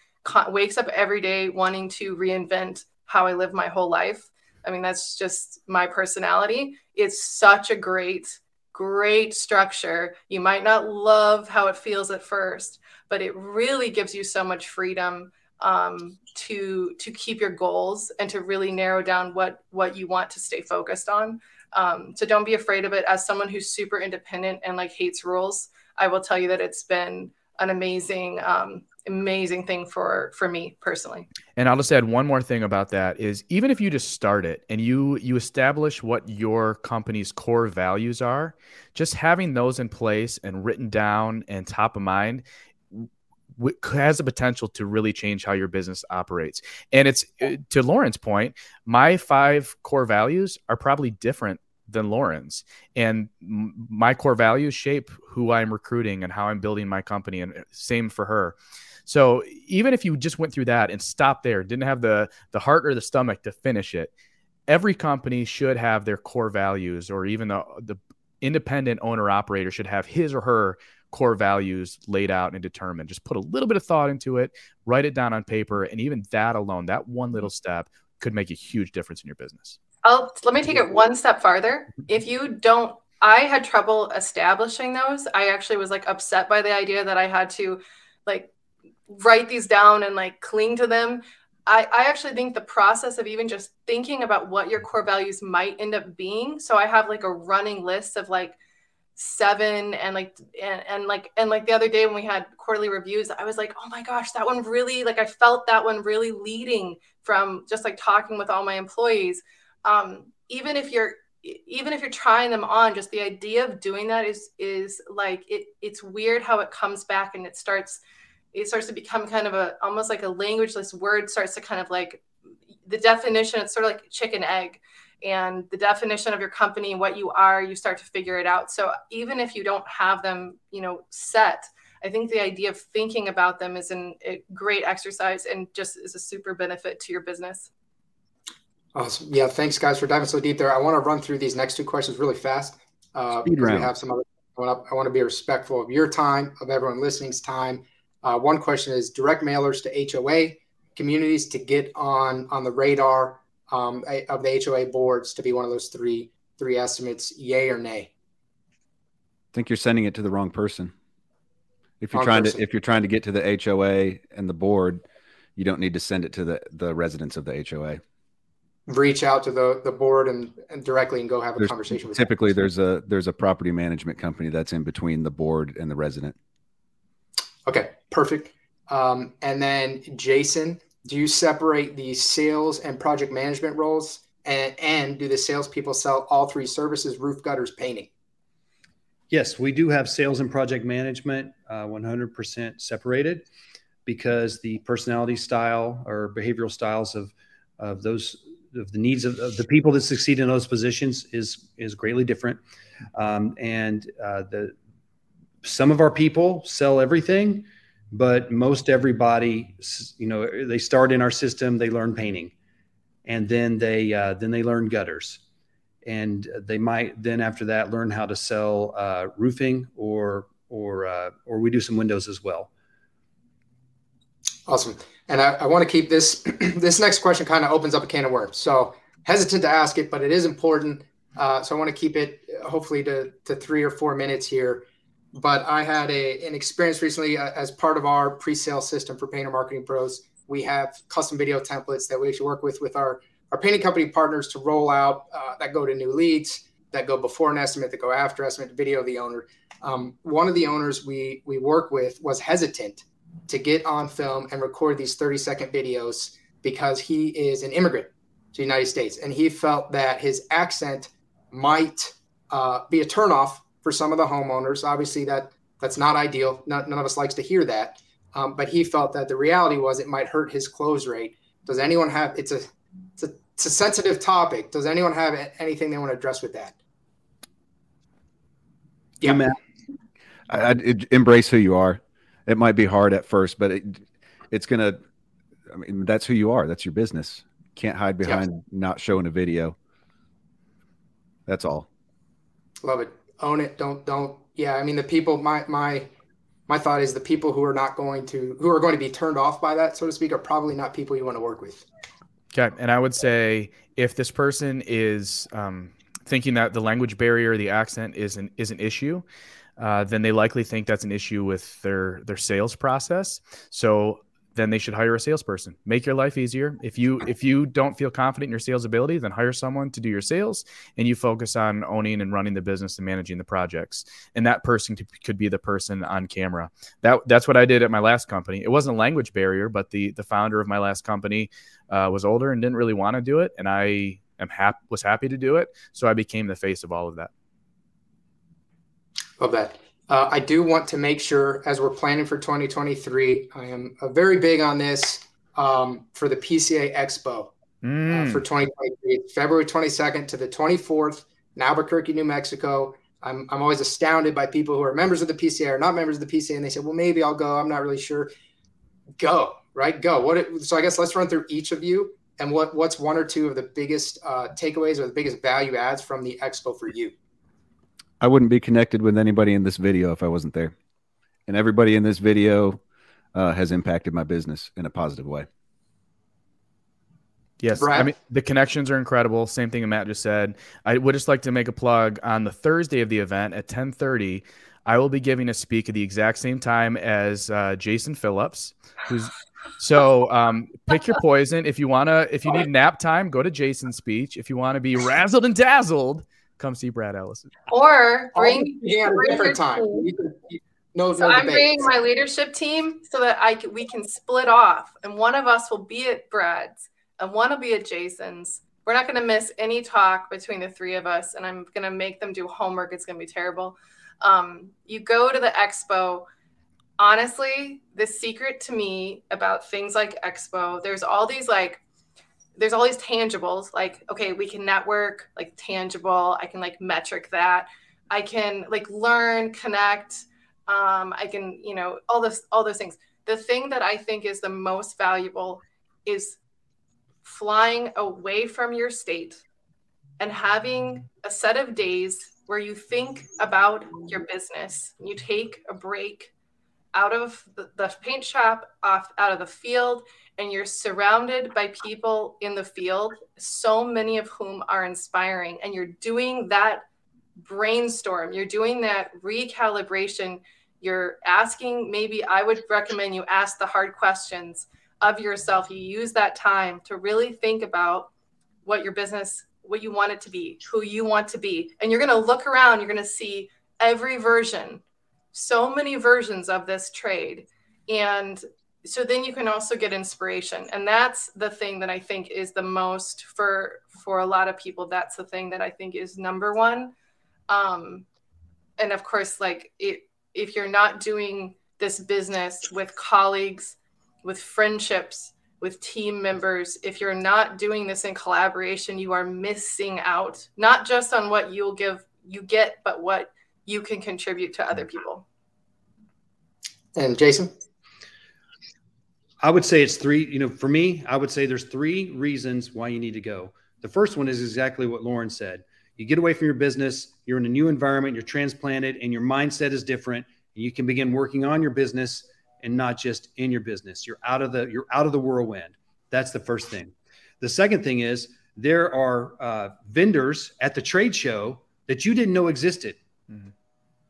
wakes up every day wanting to reinvent how i live my whole life I mean, that's just my personality. It's such a great, great structure. You might not love how it feels at first, but it really gives you so much freedom um, to to keep your goals and to really narrow down what what you want to stay focused on. Um, so don't be afraid of it. As someone who's super independent and like hates rules, I will tell you that it's been an amazing um, amazing thing for for me personally and i'll just add one more thing about that is even if you just start it and you you establish what your company's core values are just having those in place and written down and top of mind has the potential to really change how your business operates. And it's uh, to Lauren's point, my five core values are probably different than Lauren's. And my core values shape who I'm recruiting and how I'm building my company. And uh, same for her. So even if you just went through that and stopped there, didn't have the the heart or the stomach to finish it, every company should have their core values, or even the the independent owner operator should have his or her core values laid out and determined. Just put a little bit of thought into it, write it down on paper, and even that alone, that one little mm-hmm. step could make a huge difference in your business. I'll let me take it one step farther. Mm-hmm. If you don't I had trouble establishing those. I actually was like upset by the idea that I had to like write these down and like cling to them. I, I actually think the process of even just thinking about what your core values might end up being. So I have like a running list of like seven and like and, and like and like the other day when we had quarterly reviews, I was like, oh my gosh, that one really like I felt that one really leading from just like talking with all my employees. Um, even if you're even if you're trying them on, just the idea of doing that is is like it it's weird how it comes back and it starts it starts to become kind of a almost like a languageless word starts to kind of like the definition it's sort of like chicken egg. And the definition of your company what you are you start to figure it out. So even if you don't have them you know set i think the idea of thinking about them is an, a great exercise and just is a super benefit to your business. Awesome. Yeah thanks guys for diving so deep there. I want to run through these next two questions really fast. Uh, Speed round. we have some other I want, to, I want to be respectful of your time of everyone listening's time uh, one question is direct mailers to HOA communities to get on on the radar um, of the HOA boards to be one of those three three estimates, yay or nay. I think you're sending it to the wrong person. If you're wrong trying person. to if you're trying to get to the HOA and the board, you don't need to send it to the the residents of the HOA. Reach out to the the board and, and directly and go have a there's, conversation with. Typically, them. there's a there's a property management company that's in between the board and the resident. Perfect. Um, and then Jason, do you separate the sales and project management roles? And, and do the salespeople sell all three services, roof gutters, painting? Yes, we do have sales and project management uh, 100% separated because the personality style or behavioral styles of, of those of the needs of, of, the people that succeed in those positions is is greatly different. Um, and uh, the some of our people sell everything, but most everybody, you know, they start in our system, they learn painting, and then they uh, then they learn gutters, and they might then after that learn how to sell uh, roofing or or uh, or we do some windows as well. Awesome. And I, I want to keep this *clears throat* this next question kind of opens up a can of worms. So hesitant to ask it, but it is important. Uh, so I want to keep it hopefully to, to three or four minutes here. But I had a, an experience recently uh, as part of our pre-sale system for painter marketing pros. We have custom video templates that we actually work with with our, our painting company partners to roll out uh, that go to new leads, that go before an estimate, that go after estimate, video the owner. Um, one of the owners we we work with was hesitant to get on film and record these 30 second videos because he is an immigrant to the United States. And he felt that his accent might uh, be a turnoff for some of the homeowners. Obviously, that that's not ideal. None, none of us likes to hear that. Um, but he felt that the reality was it might hurt his close rate. Does anyone have? It's a it's a, it's a sensitive topic. Does anyone have anything they want to address with that? Yeah, man. I, I, embrace who you are it might be hard at first, but it, it's gonna. I mean, that's who you are. That's your business. Can't hide behind not showing a video. That's all. Love it. Own it. Don't don't. Yeah, I mean the people. My my my thought is the people who are not going to who are going to be turned off by that, so to speak, are probably not people you want to work with. Okay, and I would say if this person is um, thinking that the language barrier, the accent is an is an issue, uh, then they likely think that's an issue with their their sales process. So then they should hire a salesperson. Make your life easier. If you if you don't feel confident in your sales ability, then hire someone to do your sales, and you focus on owning and running the business and managing the projects. And that person could be the person on camera. That that's what I did at my last company. It wasn't a language barrier, but the the founder of my last company uh, was older and didn't really want to do it, and I am happy was happy to do it. So I became the face of all of that. Love that. Uh, I do want to make sure, as we're planning for 2023, I am uh, very big on this um, for the PCA Expo uh, mm. uh, for 2023, February 22nd to the 24th in Albuquerque, New Mexico. I'm, I'm always astounded by people who are members of the PCA or not members of the PCA, and they say, "Well, maybe I'll go. I'm not really sure." Go right, go. What? It, so I guess let's run through each of you and what what's one or two of the biggest uh, takeaways or the biggest value adds from the expo for you. I wouldn't be connected with anybody in this video if I wasn't there. And everybody in this video uh, has impacted my business in a positive way. Yes, Brad? I mean the connections are incredible. Same thing Matt just said. I would just like to make a plug on the Thursday of the event at 10:30. I will be giving a speak at the exact same time as uh, Jason Phillips, who's so um, pick your poison. If you wanna, if you need nap time, go to Jason's speech. If you want to be razzled and dazzled, come see Brad Ellison. Or bring yeah, different time. no, so no I'm bringing my leadership team so that I can, we can split off, and one of us will be at Brad's, and one will be at Jason's. We're not going to miss any talk between the three of us, and I'm going to make them do homework. It's going to be terrible. Um, you go to the expo. Honestly, the secret to me about things like expo, there's all these like there's all these tangibles like okay we can network like tangible i can like metric that. I can like learn connect um, i can you know all this all those things. The thing that i think is the most valuable is flying away from your state and having a set of days where you think about your business. You take a break out of the, paint shop off out of the field and you're surrounded by people in the field, so many of whom are inspiring, and you're doing that brainstorm, you're doing that recalibration, you're asking, maybe I would recommend you ask the hard questions of yourself. You use that time to really think about what your business, what you want it to be, who you want to be. And you're going to look around, you're going to see every version, so many versions of this trade. And so then you can also get inspiration and that's the thing that i think is the most for for a lot of people that's the thing that i think is number one um and of course like it, if you're not doing this business with colleagues with friendships with team members. If you're not doing this in collaboration, you are missing out, not just on what you'll give you get, but what you can contribute to other people. And Jason? I would say it's three, you know, for me, I would say there's three reasons why you need to go. The first one is exactly what Lauren said. You get away from your business, you're in a new environment, you're transplanted, and your mindset is different. And you can begin working on your business and not just in your business. You're out of the you're out of the whirlwind. That's the first thing. The second thing is there are uh, vendors at the trade show that you didn't know existed mm-hmm.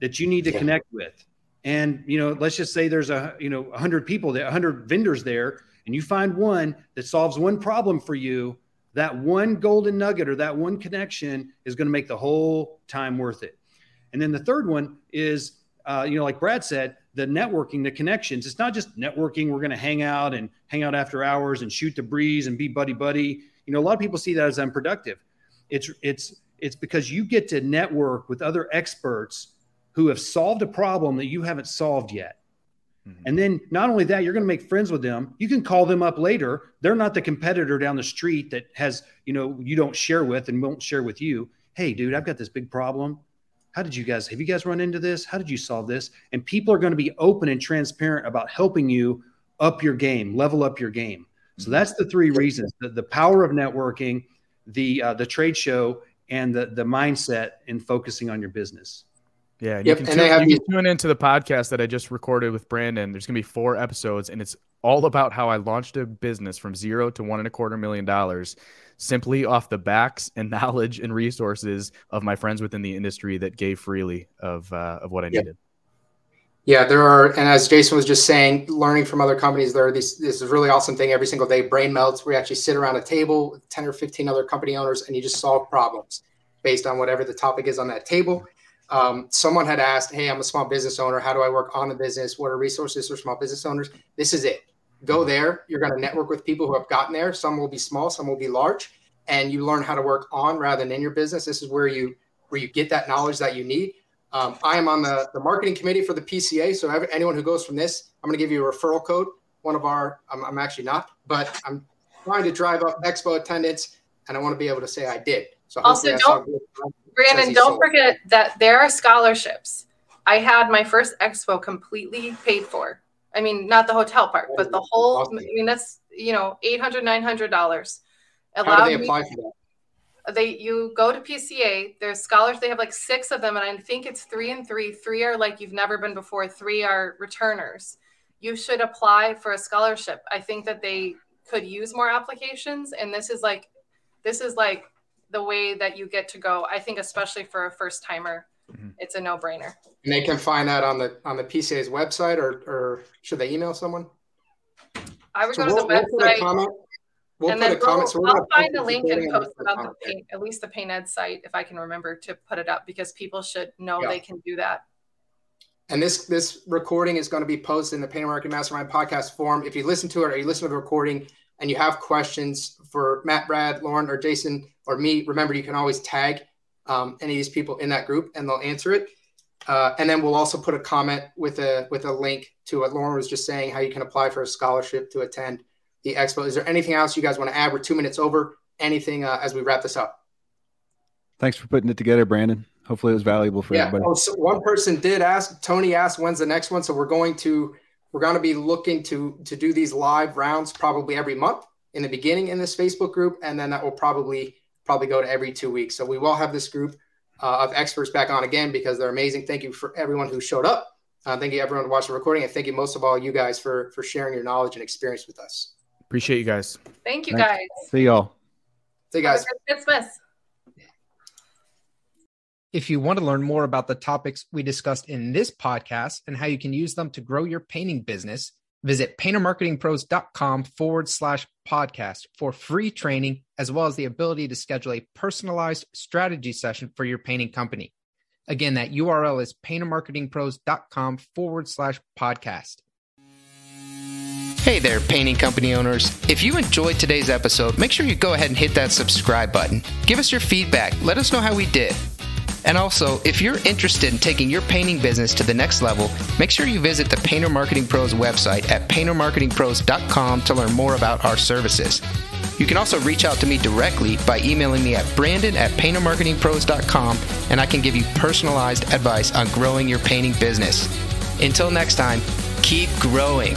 That you need to yeah. connect with. And you know, let's just say there's a you know 100 people there, 100 vendors there, and you find one that solves one problem for you. That one golden nugget or that one connection is going to make the whole time worth it. And then the third one is, uh, you know, like Brad said, the networking, the connections. It's not just networking. We're going to hang out and hang out after hours and shoot the breeze and be buddy buddy. You know, a lot of people see that as unproductive. It's it's it's because you get to network with other experts who have solved a problem that you haven't solved yet. Mm-hmm. And then not only that, you're going to make friends with them. You can call them up later. They're not the competitor down the street that has, you know, you don't share with and won't share with you. Hey, dude, I've got this big problem. How did you guys have you guys run into this? How did you solve this? And people are going to be open and transparent about helping you up your game, level up your game. So mm-hmm. that's the three reasons: the, the power of networking, the uh, the trade show, and the the mindset in focusing on your business. Yeah, and yep. you, can, tune, you can tune into the podcast that I just recorded with Brandon. There's going to be four episodes, and it's all about how I launched a business from zero to one and a quarter million dollars simply off the backs and *laughs* knowledge and resources of my friends within the industry that gave freely of uh, of what I yep. needed. Yeah, there are, and as Jason was just saying, learning from other companies, there are this this is really awesome thing every single day. Brain melts. We actually sit around a table with ten or fifteen other company owners, and you just solve problems based on whatever the topic is on that table. Um, someone had asked, "Hey, I'm a small business owner. How do I work on the business? What are resources for small business owners?" This is it. Go there. You're going to network with people who have gotten there. Some will be small, some will be large, and you learn how to work on rather than in your business. This is where you where you get that knowledge that you need um, I am on the, the marketing committee for the PCA. So every, anyone who goes from this, I'm going to give you a referral code. One of our, I'm, I'm actually not, but I'm trying to drive up expo attendance and I want to be able to say I did. So also don't, Brandon, don't forget that there are scholarships. I had my first expo completely paid for. I mean, not the hotel part, but the oh, whole, awesome. I mean, that's, you know, $800, $900. How do they apply for that? they you go to PCA. There's scholars. They have like six of them, and I think it's three and three. Three are like you've never been before. Three are returners. You should apply for a scholarship. I think that they could use more applications, and this is like this is like the way that you get to go. I think especially for a first timer, mm-hmm. it's a no brainer. And they can find that on the on the PCA's website, or or should they email someone? I would so go to we'll, the website. We'll and then we'll, so I'll find a link and post about the paint, at least the Paint Ed site, if I can remember to put it up, because people should know yeah. they can do that. And this this recording is going to be posted in the Paint Marketing Mastermind podcast form. If you listen to it or you listen to the recording and you have questions for Matt, Brad, Lauren, or Jason or me, remember you can always tag um, any of these people in that group and they'll answer it. Uh, and then we'll also put a comment with a with a link to what Lauren was just saying, how you can apply for a scholarship to attend the expo. Is there anything else you guys want to add? We're two minutes over. Anything uh, as we wrap this up? Thanks for putting it together, Brandon. Hopefully, it was valuable for yeah. everybody. Oh, so one person did ask. Tony asked, "When's the next one?" So we're going to we're going to be looking to to do these live rounds probably every month in the beginning in this Facebook group, and then that will probably probably go to every two weeks. So we will have this group uh, of experts back on again because they're amazing. Thank you for everyone who showed up. Uh, thank you everyone who watched the recording, and thank you most of all you guys for for sharing your knowledge and experience with us. Appreciate you guys. Thank you, Thanks. guys. See y'all. See you guys. Christmas. If you want to learn more about the topics we discussed in this podcast and how you can use them to grow your painting business, visit paintermarketingpros.com forward slash podcast for free training, as well as the ability to schedule a personalized strategy session for your painting company. Again, that URL is paintermarketingpros.com forward slash podcast. Hey there, painting company owners. If you enjoyed today's episode, make sure you go ahead and hit that subscribe button. Give us your feedback. Let us know how we did. And also, if you're interested in taking your painting business to the next level, make sure you visit the Painter Marketing Pros website at paintermarketingpros.com to learn more about our services. You can also reach out to me directly by emailing me at brandon at paintermarketingpros.com and I can give you personalized advice on growing your painting business. Until next time, keep growing.